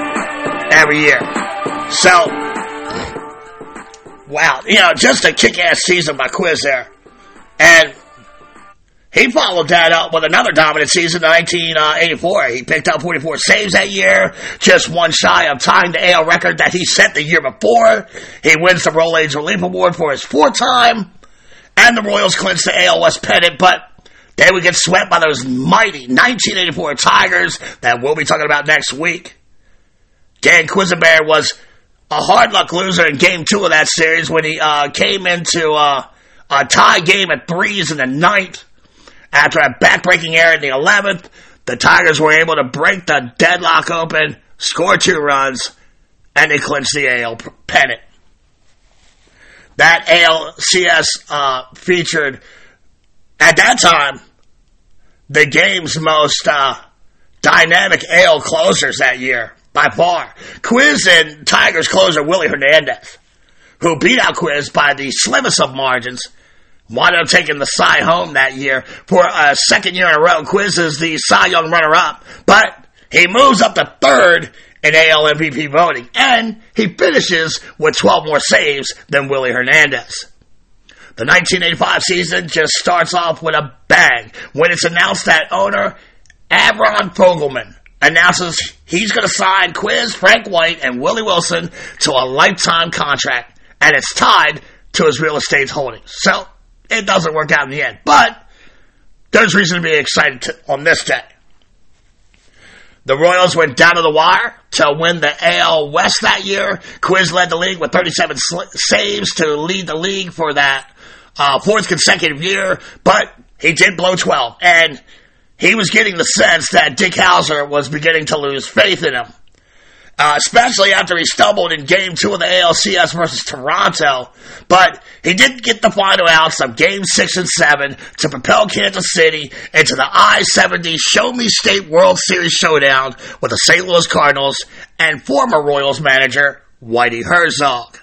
every year. So, wow, you know, just a kick-ass season by Quiz there. And he followed that up with another dominant season in 1984. He picked up 44 saves that year, just one shy of tying the AL record that he set the year before. He wins the Rolaids Relief Award for his fourth time, and the Royals clinch the AL West pennant, but they would get swept by those mighty 1984 Tigers that we'll be talking about next week. Dan Quisenberry was a hard luck loser in game two of that series when he uh, came into uh, a tie game at threes in the ninth. After a backbreaking error in the 11th, the Tigers were able to break the deadlock open, score two runs, and they clinched the AL pennant. That ALCS uh, featured, at that time, the game's most uh, dynamic AL closers that year, by far. Quiz and Tigers closer Willie Hernandez. who beat out Quiz by the slimmest of margins, wound up taking the Cy home that year for a second year in a row. Quiz is the Cy Young runner-up, but he moves up to third in AL MVP voting, and he finishes with 12 more saves than Willie Hernandez. The 1985 season just starts off with a bang when it's announced that owner Avron Fogelman announces he's going to sign Quiz, Frank White, and Willie Wilson to a lifetime contract, and it's tied to his real estate holdings. So it doesn't work out in the end, but there's reason to be excited to, on this day. The Royals went down to the wire to win the AL West that year. Quiz led the league with 37 sl- saves to lead the league for that uh, fourth consecutive year, but he did blow 12. And he was getting the sense that Dick Howser was beginning to lose faith in him uh, especially after he stumbled in game two of the ALCS versus Toronto. But he did get the final outs of game six and seven to propel Kansas City into the I-70 Show Me State World Series showdown with the St. Louis Cardinals and former Royals manager Whitey Herzog.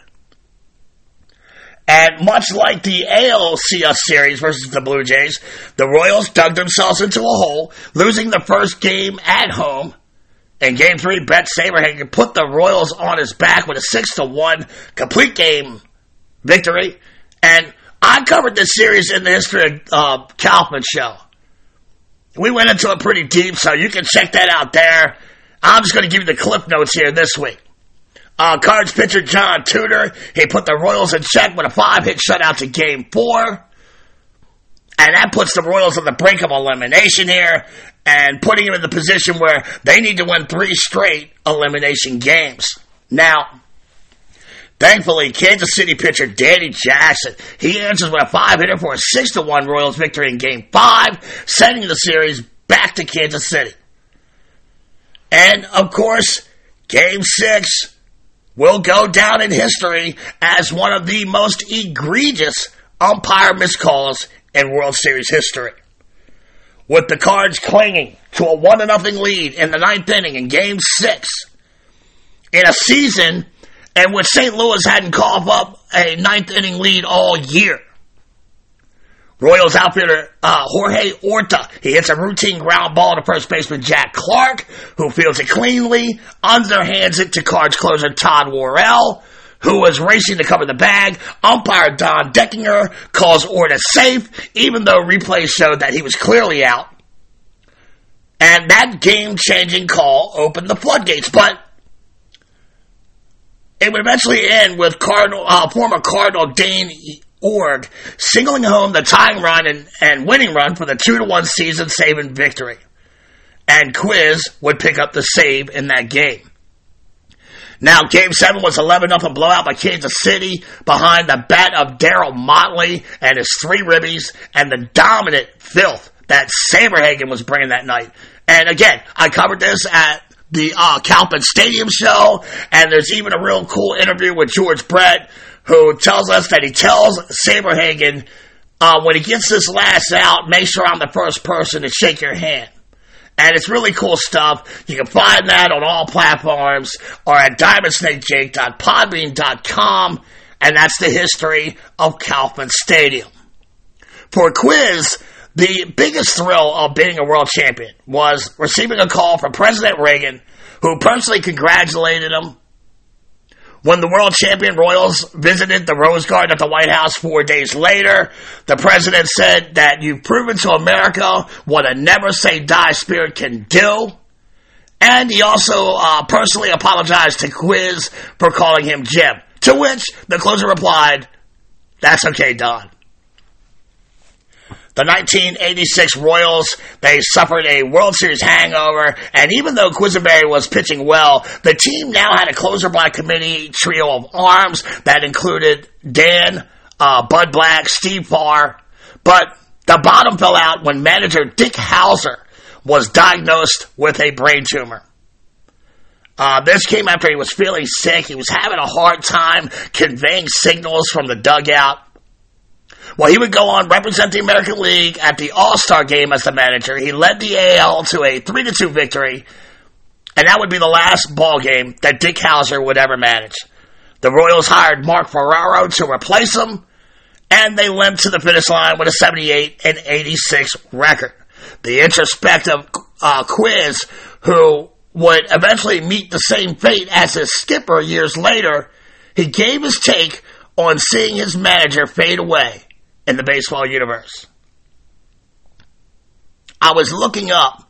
And much like the ALCS series versus the Blue Jays, the Royals dug themselves into a hole, losing the first game at home in game three, Bret Saberhagen put the Royals on his back with a 6 to 1 complete game victory. And I covered this series in the history of uh, Kauffman show. We went into it pretty deep, so you can check that out there. I'm just going to give you the clip notes here this week. Uh, Cards pitcher John Tudor, he put the Royals in check with a five-hit shutout to game four. And that puts the Royals on the brink of elimination here and putting them in the position where they need to win three straight elimination games. Now, thankfully, Kansas City pitcher Danny Jackson, he answers with a five hitter for a six to one Royals victory in game five, sending the series back to Kansas City. And of course, game six will go down in history as one of the most egregious umpire miscalls in World Series history with the Cards clinging to a one to nothing lead in the ninth inning in Game Six in a season in which St. Louis hadn't coughed up a ninth inning lead all year. Royals outfielder uh, Jorge Orta. He hits a routine ground ball to first baseman Jack Clark, who fields it cleanly, underhands it to Cards closer Todd Worrell, who was racing to cover the bag. Umpire Don Denkinger calls Orta safe, even though replays showed that he was clearly out. And that game changing call opened the floodgates, but it would eventually end with Cardinal, uh, former Cardinal Dane Iorg singling home the tying run and, and winning run for the 2 to 1 season saving victory. And Quiz would pick up the save in that game. Now, Game 7 was 11 up and blowout by Kansas City behind the bat of Darryl Motley and his three ribbies and the dominant filth that Saberhagen was bringing that night. And again, I covered this at the uh, Kauffman Stadium show, and there's even a real cool interview with George Brett, who tells us that he tells Saberhagen, uh, when he gets this last out, make sure I'm the first person to shake your hand. And it's really cool stuff. You can find that on all platforms or at diamondsnakejake.podbean.com. And that's the history of Kauffman Stadium. For a quiz, the biggest thrill of being a world champion was receiving a call from President Reagan, who personally congratulated him when the world champion Royals visited the Rose Garden at the White House four days later, the president said that you've proven to America what a never say die spirit can do. And he also uh, personally apologized to Quiz for calling him Jim. To which the closer replied, That's okay, Don. The 1986 Royals, they suffered a World Series hangover, and even though Quisenberry was pitching well, the team now had a closer by committee trio of arms that included Dan, uh, Bud Black, Steve Farr, but the bottom fell out when manager Dick Howser was diagnosed with a brain tumor. Uh, this came after he was feeling sick. He was having a hard time conveying signals from the dugout. Well, he would go on represent the American League at the All-Star game as the manager. He led the AL to a 3 2 victory, and that would be the last ball game that Dick Howser would ever manage. The Royals hired Mark Ferraro to replace him, and they limped to the finish line with a 78 and 86 record. The introspective uh, quiz, who would eventually meet the same fate as his skipper years later, he gave his take on seeing his manager fade away in the baseball universe. I was looking up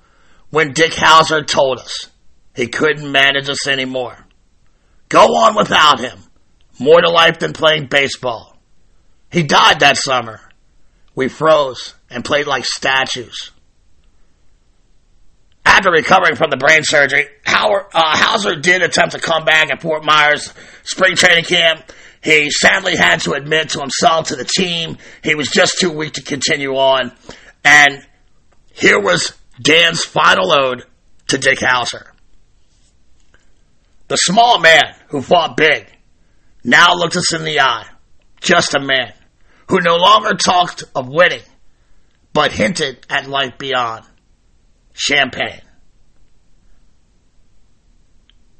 when Dick Howser told us he couldn't manage us anymore. Go on without him. More to life than playing baseball. He died that summer. We froze and played like statues. After recovering from the brain surgery, Howard, uh, Howser did attempt to come back at Fort Myers spring training camp. He sadly had to admit to himself, to the team, he was just too weak to continue on. And here was Dan's final ode to Dick Howser. The small man who fought big now looked us in the eye. Just a man who no longer talked of winning, but hinted at life beyond. Champagne.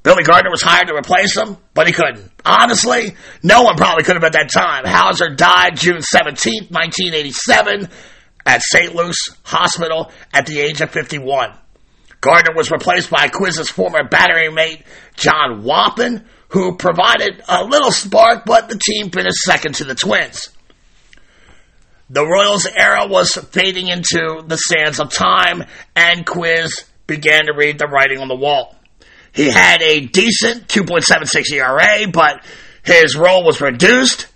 Billy Gardner was hired to replace him, but he couldn't. Honestly, no one probably could have at that time. Howser died June 17, 1987, at St. Luke's Hospital at the age of 51. Gardner was replaced by Quiz's former battery mate, John Wathan, who provided a little spark, but the team finished second to the Twins. The Royals era was fading into the sands of time, and Quiz began to read the writing on the wall. He had a decent 2.76 ERA, but his role was reduced.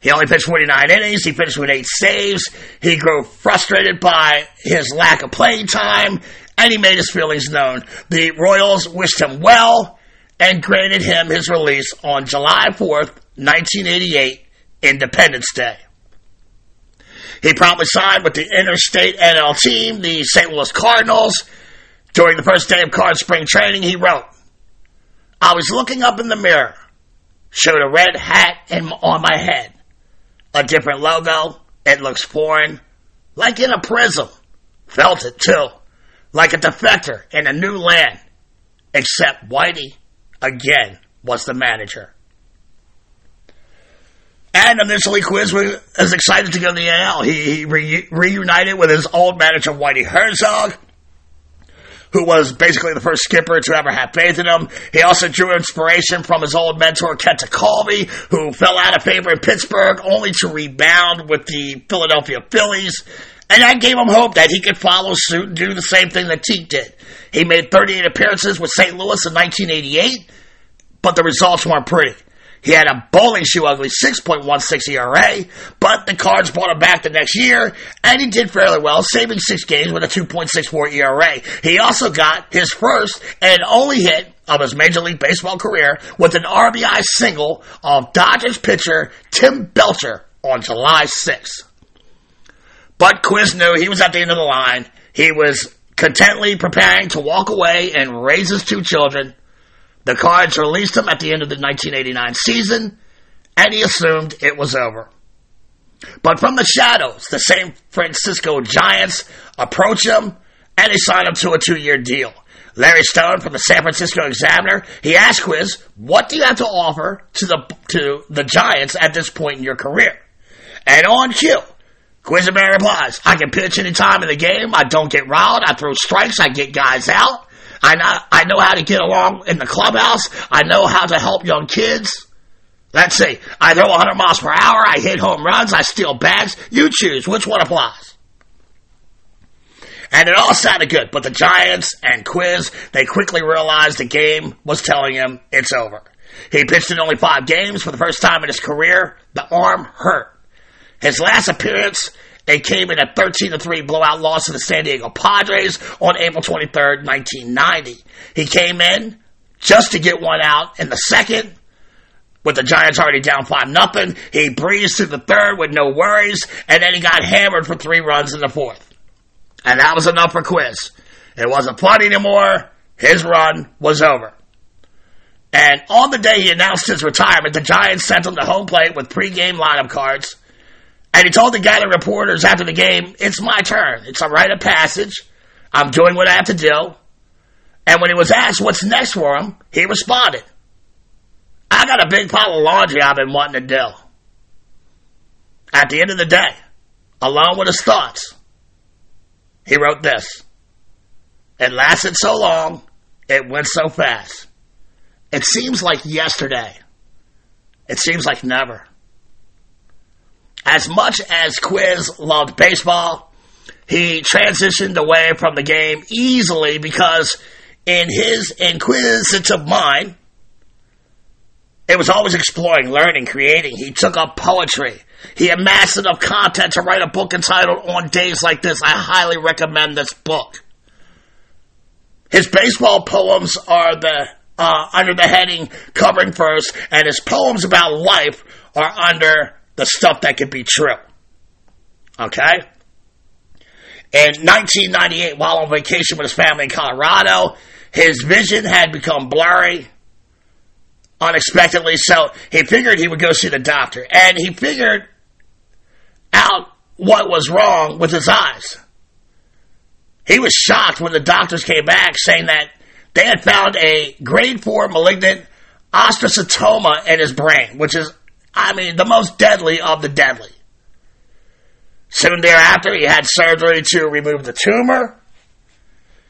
He only pitched 49 innings. He finished with eight saves. He grew frustrated by his lack of playing time, and he made his feelings known. The Royals wished him well and granted him his release on July 4th, 1988, Independence Day. He promptly signed with the interstate NL team, the St. Louis Cardinals. During the first day of Card spring training, he wrote, I was looking up in the mirror, showed a red hat in, on my head, a different logo, it looks foreign, like in a prism. Felt it too like a defector in a new land. Except Whitey, again, was the manager. And initially, Quiz was excited to go to the AL. He, he re- reunited with his old manager, Whitey Herzog, who was basically the first skipper to ever have faith in him. He also drew inspiration from his old mentor, Kent Tekulve, who fell out of favor in Pittsburgh, only to rebound with the Philadelphia Phillies. And that gave him hope that he could follow suit and do the same thing that Teke did. He made 38 appearances with St. Louis in 1988, but the results weren't pretty. He had a bowling shoe ugly 6.16 ERA, but the Cards brought him back the next year, and he did fairly well, saving six games with a 2.64 ERA. He also got his first and only hit of his Major League Baseball career with an RBI single of Dodgers pitcher Tim Belcher on July 6th. But Quiz knew he was at the end of the line. He was contently preparing to walk away and raise his two children. The Cards released him at the end of the 1989 season, and he assumed it was over. But from the shadows, the San Francisco Giants approach him, and they sign him to a two-year deal. Larry Stone from the San Francisco Examiner, he asked Quiz, what do you have to offer to the, to the Giants at this point in your career? And on cue, Quisenberry replies, I can pitch any time in the game. I don't get riled. I throw strikes. I get guys out. I know, I know how to get along in the clubhouse. I know how to help young kids. Let's see. I throw 100 miles per hour. I hit home runs. I steal bags. You choose. Which one applies? And it all sounded good, but the Giants and Quiz, they quickly realized the game was telling him it's over. He pitched in only five games for the first time in his career. The arm hurt. His last appearance, it came in a 13 3 blowout loss to the San Diego Padres on April 23rd, 1990. He came in just to get one out in the second. With the Giants already down 5 nothing, he breezed through the third with no worries, and then he got hammered for three runs in the fourth. And that was enough for Quiz. It wasn't fun anymore. His run was over. And on the day he announced his retirement, the Giants sent him to home plate with pregame lineup cards and he told the gathering reporters after the game, it's my turn. It's a rite of passage. I'm doing what I have to do. And when he was asked what's next for him, he responded, I got a big pile of laundry I've been wanting to do. At the end of the day, along with his thoughts, he wrote this. It lasted so long, it went so fast. It seems like yesterday. It seems like never. As much as Quiz loved baseball, he transitioned away from the game easily because in his inquisitive mind, it was always exploring, learning, creating. He took up poetry. He amassed enough content to write a book entitled On Days Like This. I highly recommend this book. His baseball poems are the uh, under the heading covering first, and his poems about life are under the stuff that could be true. Okay? In 1998, while on vacation with his family in Colorado, his vision had become blurry unexpectedly, so he figured he would go see the doctor. And he figured out what was wrong with his eyes. He was shocked when the doctors came back saying that they had found a grade 4 malignant astrocytoma in his brain, which is, I mean, the most deadly of the deadly. Soon thereafter, he had surgery to remove the tumor.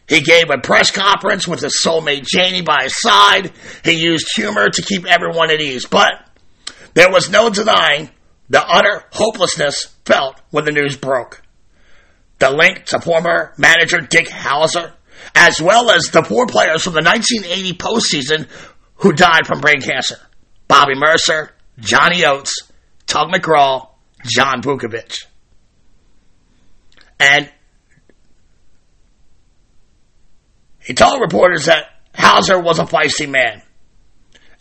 He gave a press conference with his soulmate Janie by his side. He used humor to keep everyone at ease. But there was no denying the utter hopelessness felt when the news broke. The link to former manager Dick Howser, as well as the four players from the 1980 postseason who died from brain cancer Bobby Murcer, Johnny Oates, Tug McGraw, John Vukovich. And he told reporters that Howser was a feisty man.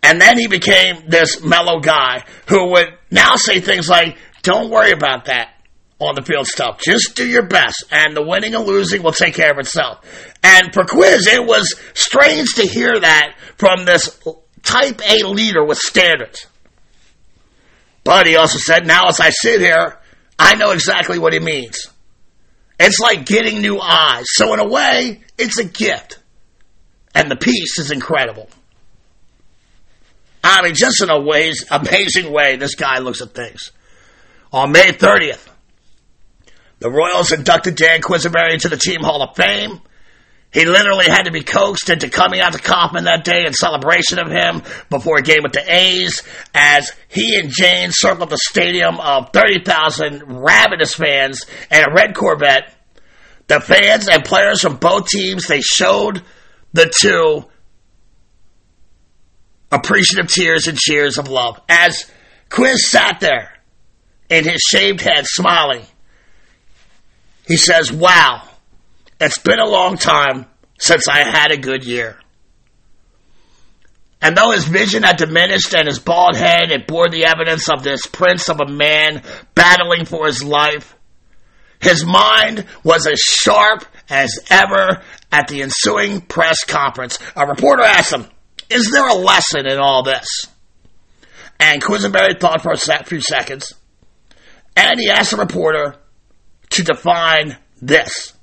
And then he became this mellow guy who would now say things like, don't worry about that on the field stuff. Just do your best, and the winning and losing will take care of itself. And for Quiz, it was strange to hear that from this type A leader with standards. But he also said, now as I sit here, I know exactly what he means. It's like getting new eyes. So in a way, it's a gift. And the piece is incredible. I mean, just in a ways, amazing way, this guy looks at things. On May 30th, the Royals inducted Dan Quisenberry into the Team Hall of Fame. He literally had to be coaxed into coming out to Kauffman that day in celebration of him before a game with the A's as he and Jane circled the stadium of 30,000 ravenous fans and a red Corvette. The fans and players from both teams, they showed the two appreciative tears and cheers of love as Quiz sat there in his shaved head smiling. He says, wow. It's been a long time since I had a good year. And though his vision had diminished and his bald head it bore the evidence of this prince of a man battling for his life, his mind was as sharp as ever at the ensuing press conference. A reporter asked him, Is there a lesson in all this? And Quisenberry thought for a few seconds, and he asked the reporter to define this.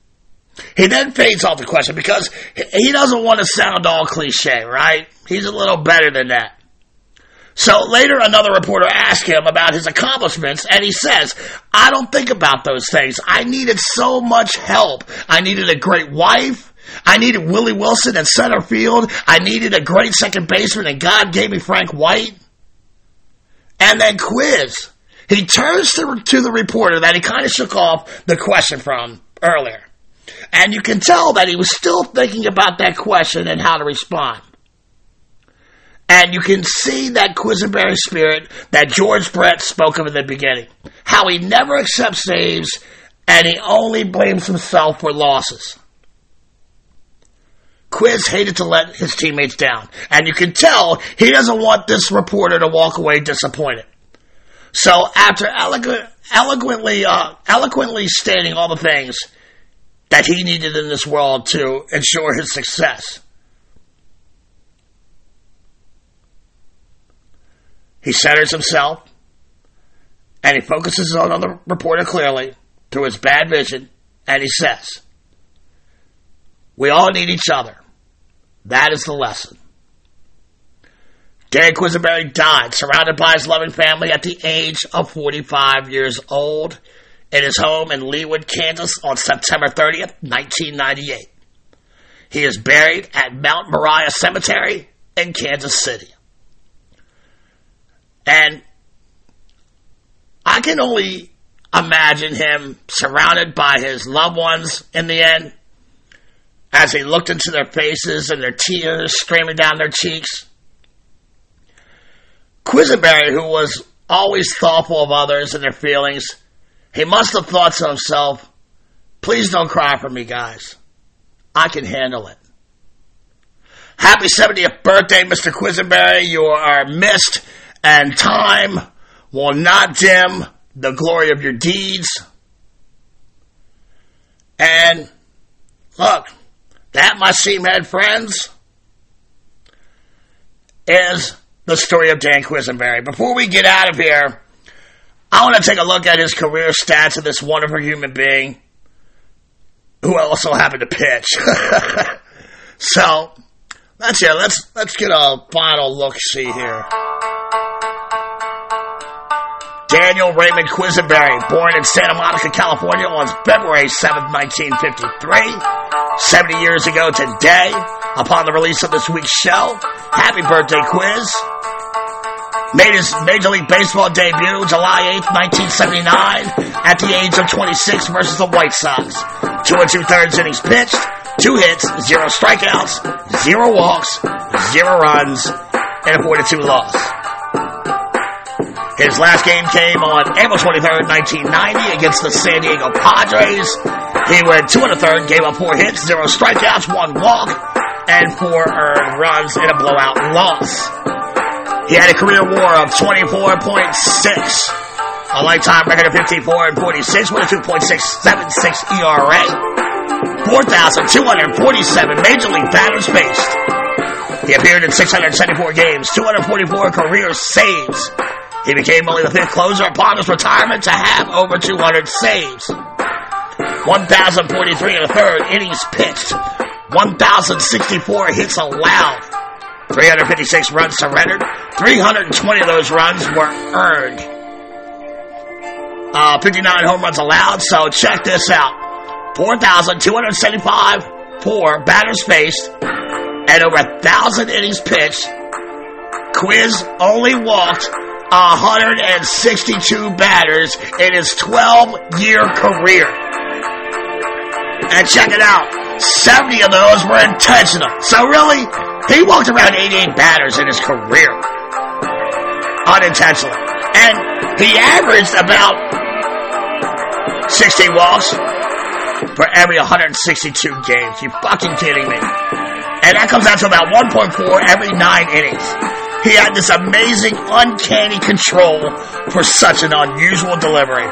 He then fades off the question because he doesn't want to sound all cliche, right? He's a little better than that. So later, another reporter asked him about his accomplishments, and he says, I don't think about those things. I needed so much help. I needed a great wife. I needed Willie Wilson in center field. I needed a great second baseman, and God gave me Frank White. And then quiz. He turns to, to the reporter that he kind of shook off the question from earlier. And you can tell that he was still thinking about that question and how to respond. And you can see that Quisenberry spirit that George Brett spoke of in the beginning. How he never accepts saves and he only blames himself for losses. Quiz hated to let his teammates down. And you can tell he doesn't want this reporter to walk away disappointed. So after eloquent, eloquently, uh, eloquently stating all the things that he needed in this world to ensure his success, he centers himself and he focuses on the reporter clearly through his bad vision, and he says, "We all need each other. That is the lesson." Dan Quisenberry died surrounded by his loving family at the age of 45 years old in his home in Leawood, Kansas on September 30th, 1998. He is buried at Mount Moriah Cemetery in Kansas City. And I can only imagine him surrounded by his loved ones in the end as he looked into their faces and their tears streaming down their cheeks. Quisenberry, who was always thoughtful of others and their feelings, he must have thought to himself, please don't cry for me, guys. I can handle it. Happy 70th birthday, Mr. Quisenberry. You are missed, and time will not dim the glory of your deeds. And look, that, my seamhead friends, is the story of Dan Quisenberry. Before we get out of here, I want to take a look at his career stats of this wonderful human being who also happened to pitch. so that's it. Let's let's get a final look see here. Daniel Raymond Quisenberry, born in Santa Monica, California on February 7th, 1953. 70 years ago today, upon the release of this week's show. Happy birthday, Quiz. Made his Major League Baseball debut July 8th, 1979, at the age of 26 versus the White Sox. Two and two thirds innings pitched, two hits, zero strikeouts, zero walks, zero runs, and a 4-2 loss. His last game came on April 23rd, 1990 against the San Diego Padres. He went two and a third, gave up four hits, zero strikeouts, one walk, and four earned runs in a blowout loss. He had a career WAR of 24.6, a lifetime record of 54 and 46 with a 2.676 ERA, 4,247 major league batters faced. He appeared in 674 games, 244 career saves, he became only the fifth closer upon his retirement to have over 200 saves. 1,043 and a third innings pitched. 1,064 hits allowed. 356 runs surrendered. 320 of those runs were earned. Uh, 59 home runs allowed, so check this out. 4,275 for batters faced and over 1,000 innings pitched. Quiz only walked 162 batters in his 12 year career. And check it out 70 of those were intentional. So, really, he walked around 88 batters in his career unintentionally. And he averaged about 60 walks for every 162 games. You fucking kidding me? And that comes out to about 1.4 every nine innings. He had this amazing, uncanny control for such an unusual delivery.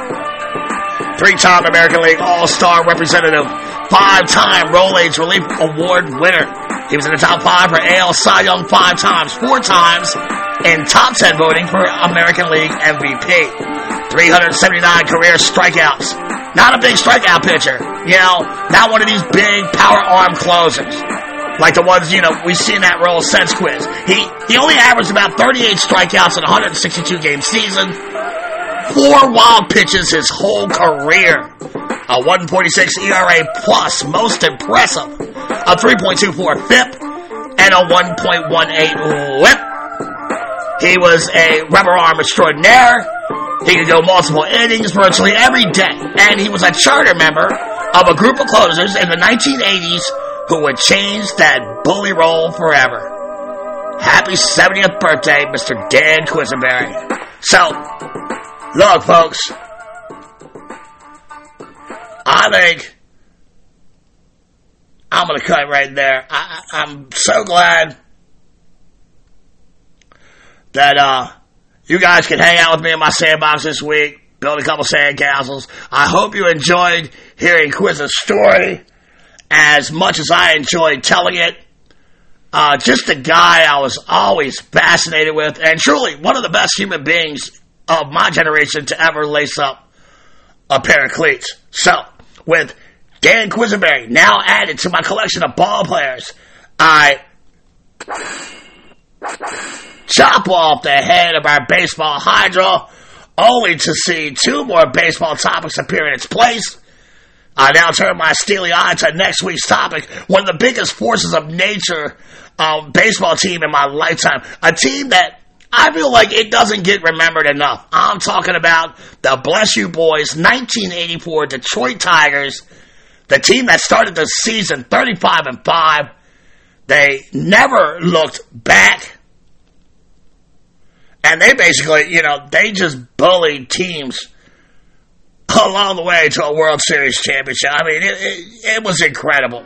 Three-time American League All-Star representative, five-time Rolaids Relief Award winner. He was in the top five for AL Cy Young five times, four times in top ten voting for American League MVP. 379 career strikeouts. Not a big strikeout pitcher. You know, not one of these big power arm closers like the ones, you know, we've seen that role since quiz. He, he only averaged about 38 strikeouts in a 162 game season, four wild pitches his whole career, a 146 ERA plus, most impressive, a 3.24 FIP, and a 1.18 WHIP. He was a rubber arm extraordinaire. He could go multiple innings virtually every day, and he was a charter member of a group of closers in the 1980s who would change that bully role forever. Happy 70th birthday, Mr. Dan Quisenberry. So, look, folks, I think I'm going to cut right there. I, am so glad that uh, you guys can hang out with me in my sandbox this week, build a couple sandcastles. I hope you enjoyed hearing Quiz's story as much as I enjoyed telling it. Uh, just a guy I was always fascinated with, and truly one of the best human beings of my generation to ever lace up a pair of cleats. So, with Dan Quisenberry now added to my collection of ball players, I chop off the head of our baseball hydra, only to see two more baseball topics appear in its place. I now turn my steely eye to next week's topic, one of the biggest forces of nature um, baseball team in my lifetime. A team that I feel like it doesn't get remembered enough. I'm talking about the Bless You Boys 1984 Detroit Tigers, the team that started the season 35 and 5. They never looked back. And they basically, you know, they just bullied teams along the way to a World Series championship. I mean, it, it, it was incredible.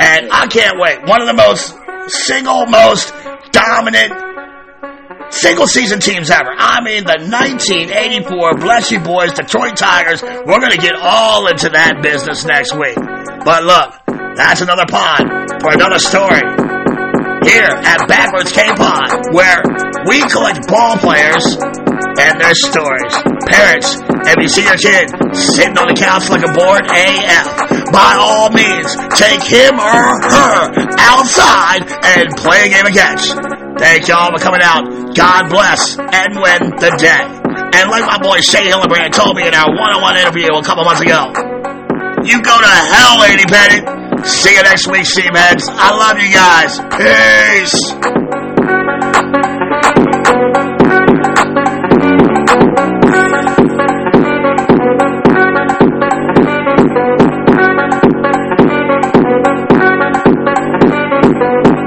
And I can't wait. One of the most single most dominant single season teams ever. I mean, the 1984 Bless You Boys Detroit Tigers. We're going to get all into that business next week. But look, that's another pod for another story here at Backwards K-Pod, where we collect ball players and their stories. Parents, if you see your kid sitting on the couch like a bored AF, by all means, take him or her outside and play a game of catch. Thank y'all for coming out. God bless and win the day. And like my boy Shea Hillenbrand told me in our one-on-one interview a couple months ago, you go to hell, Lady Petty. See you next week, Seamheads. I love you guys. Peace.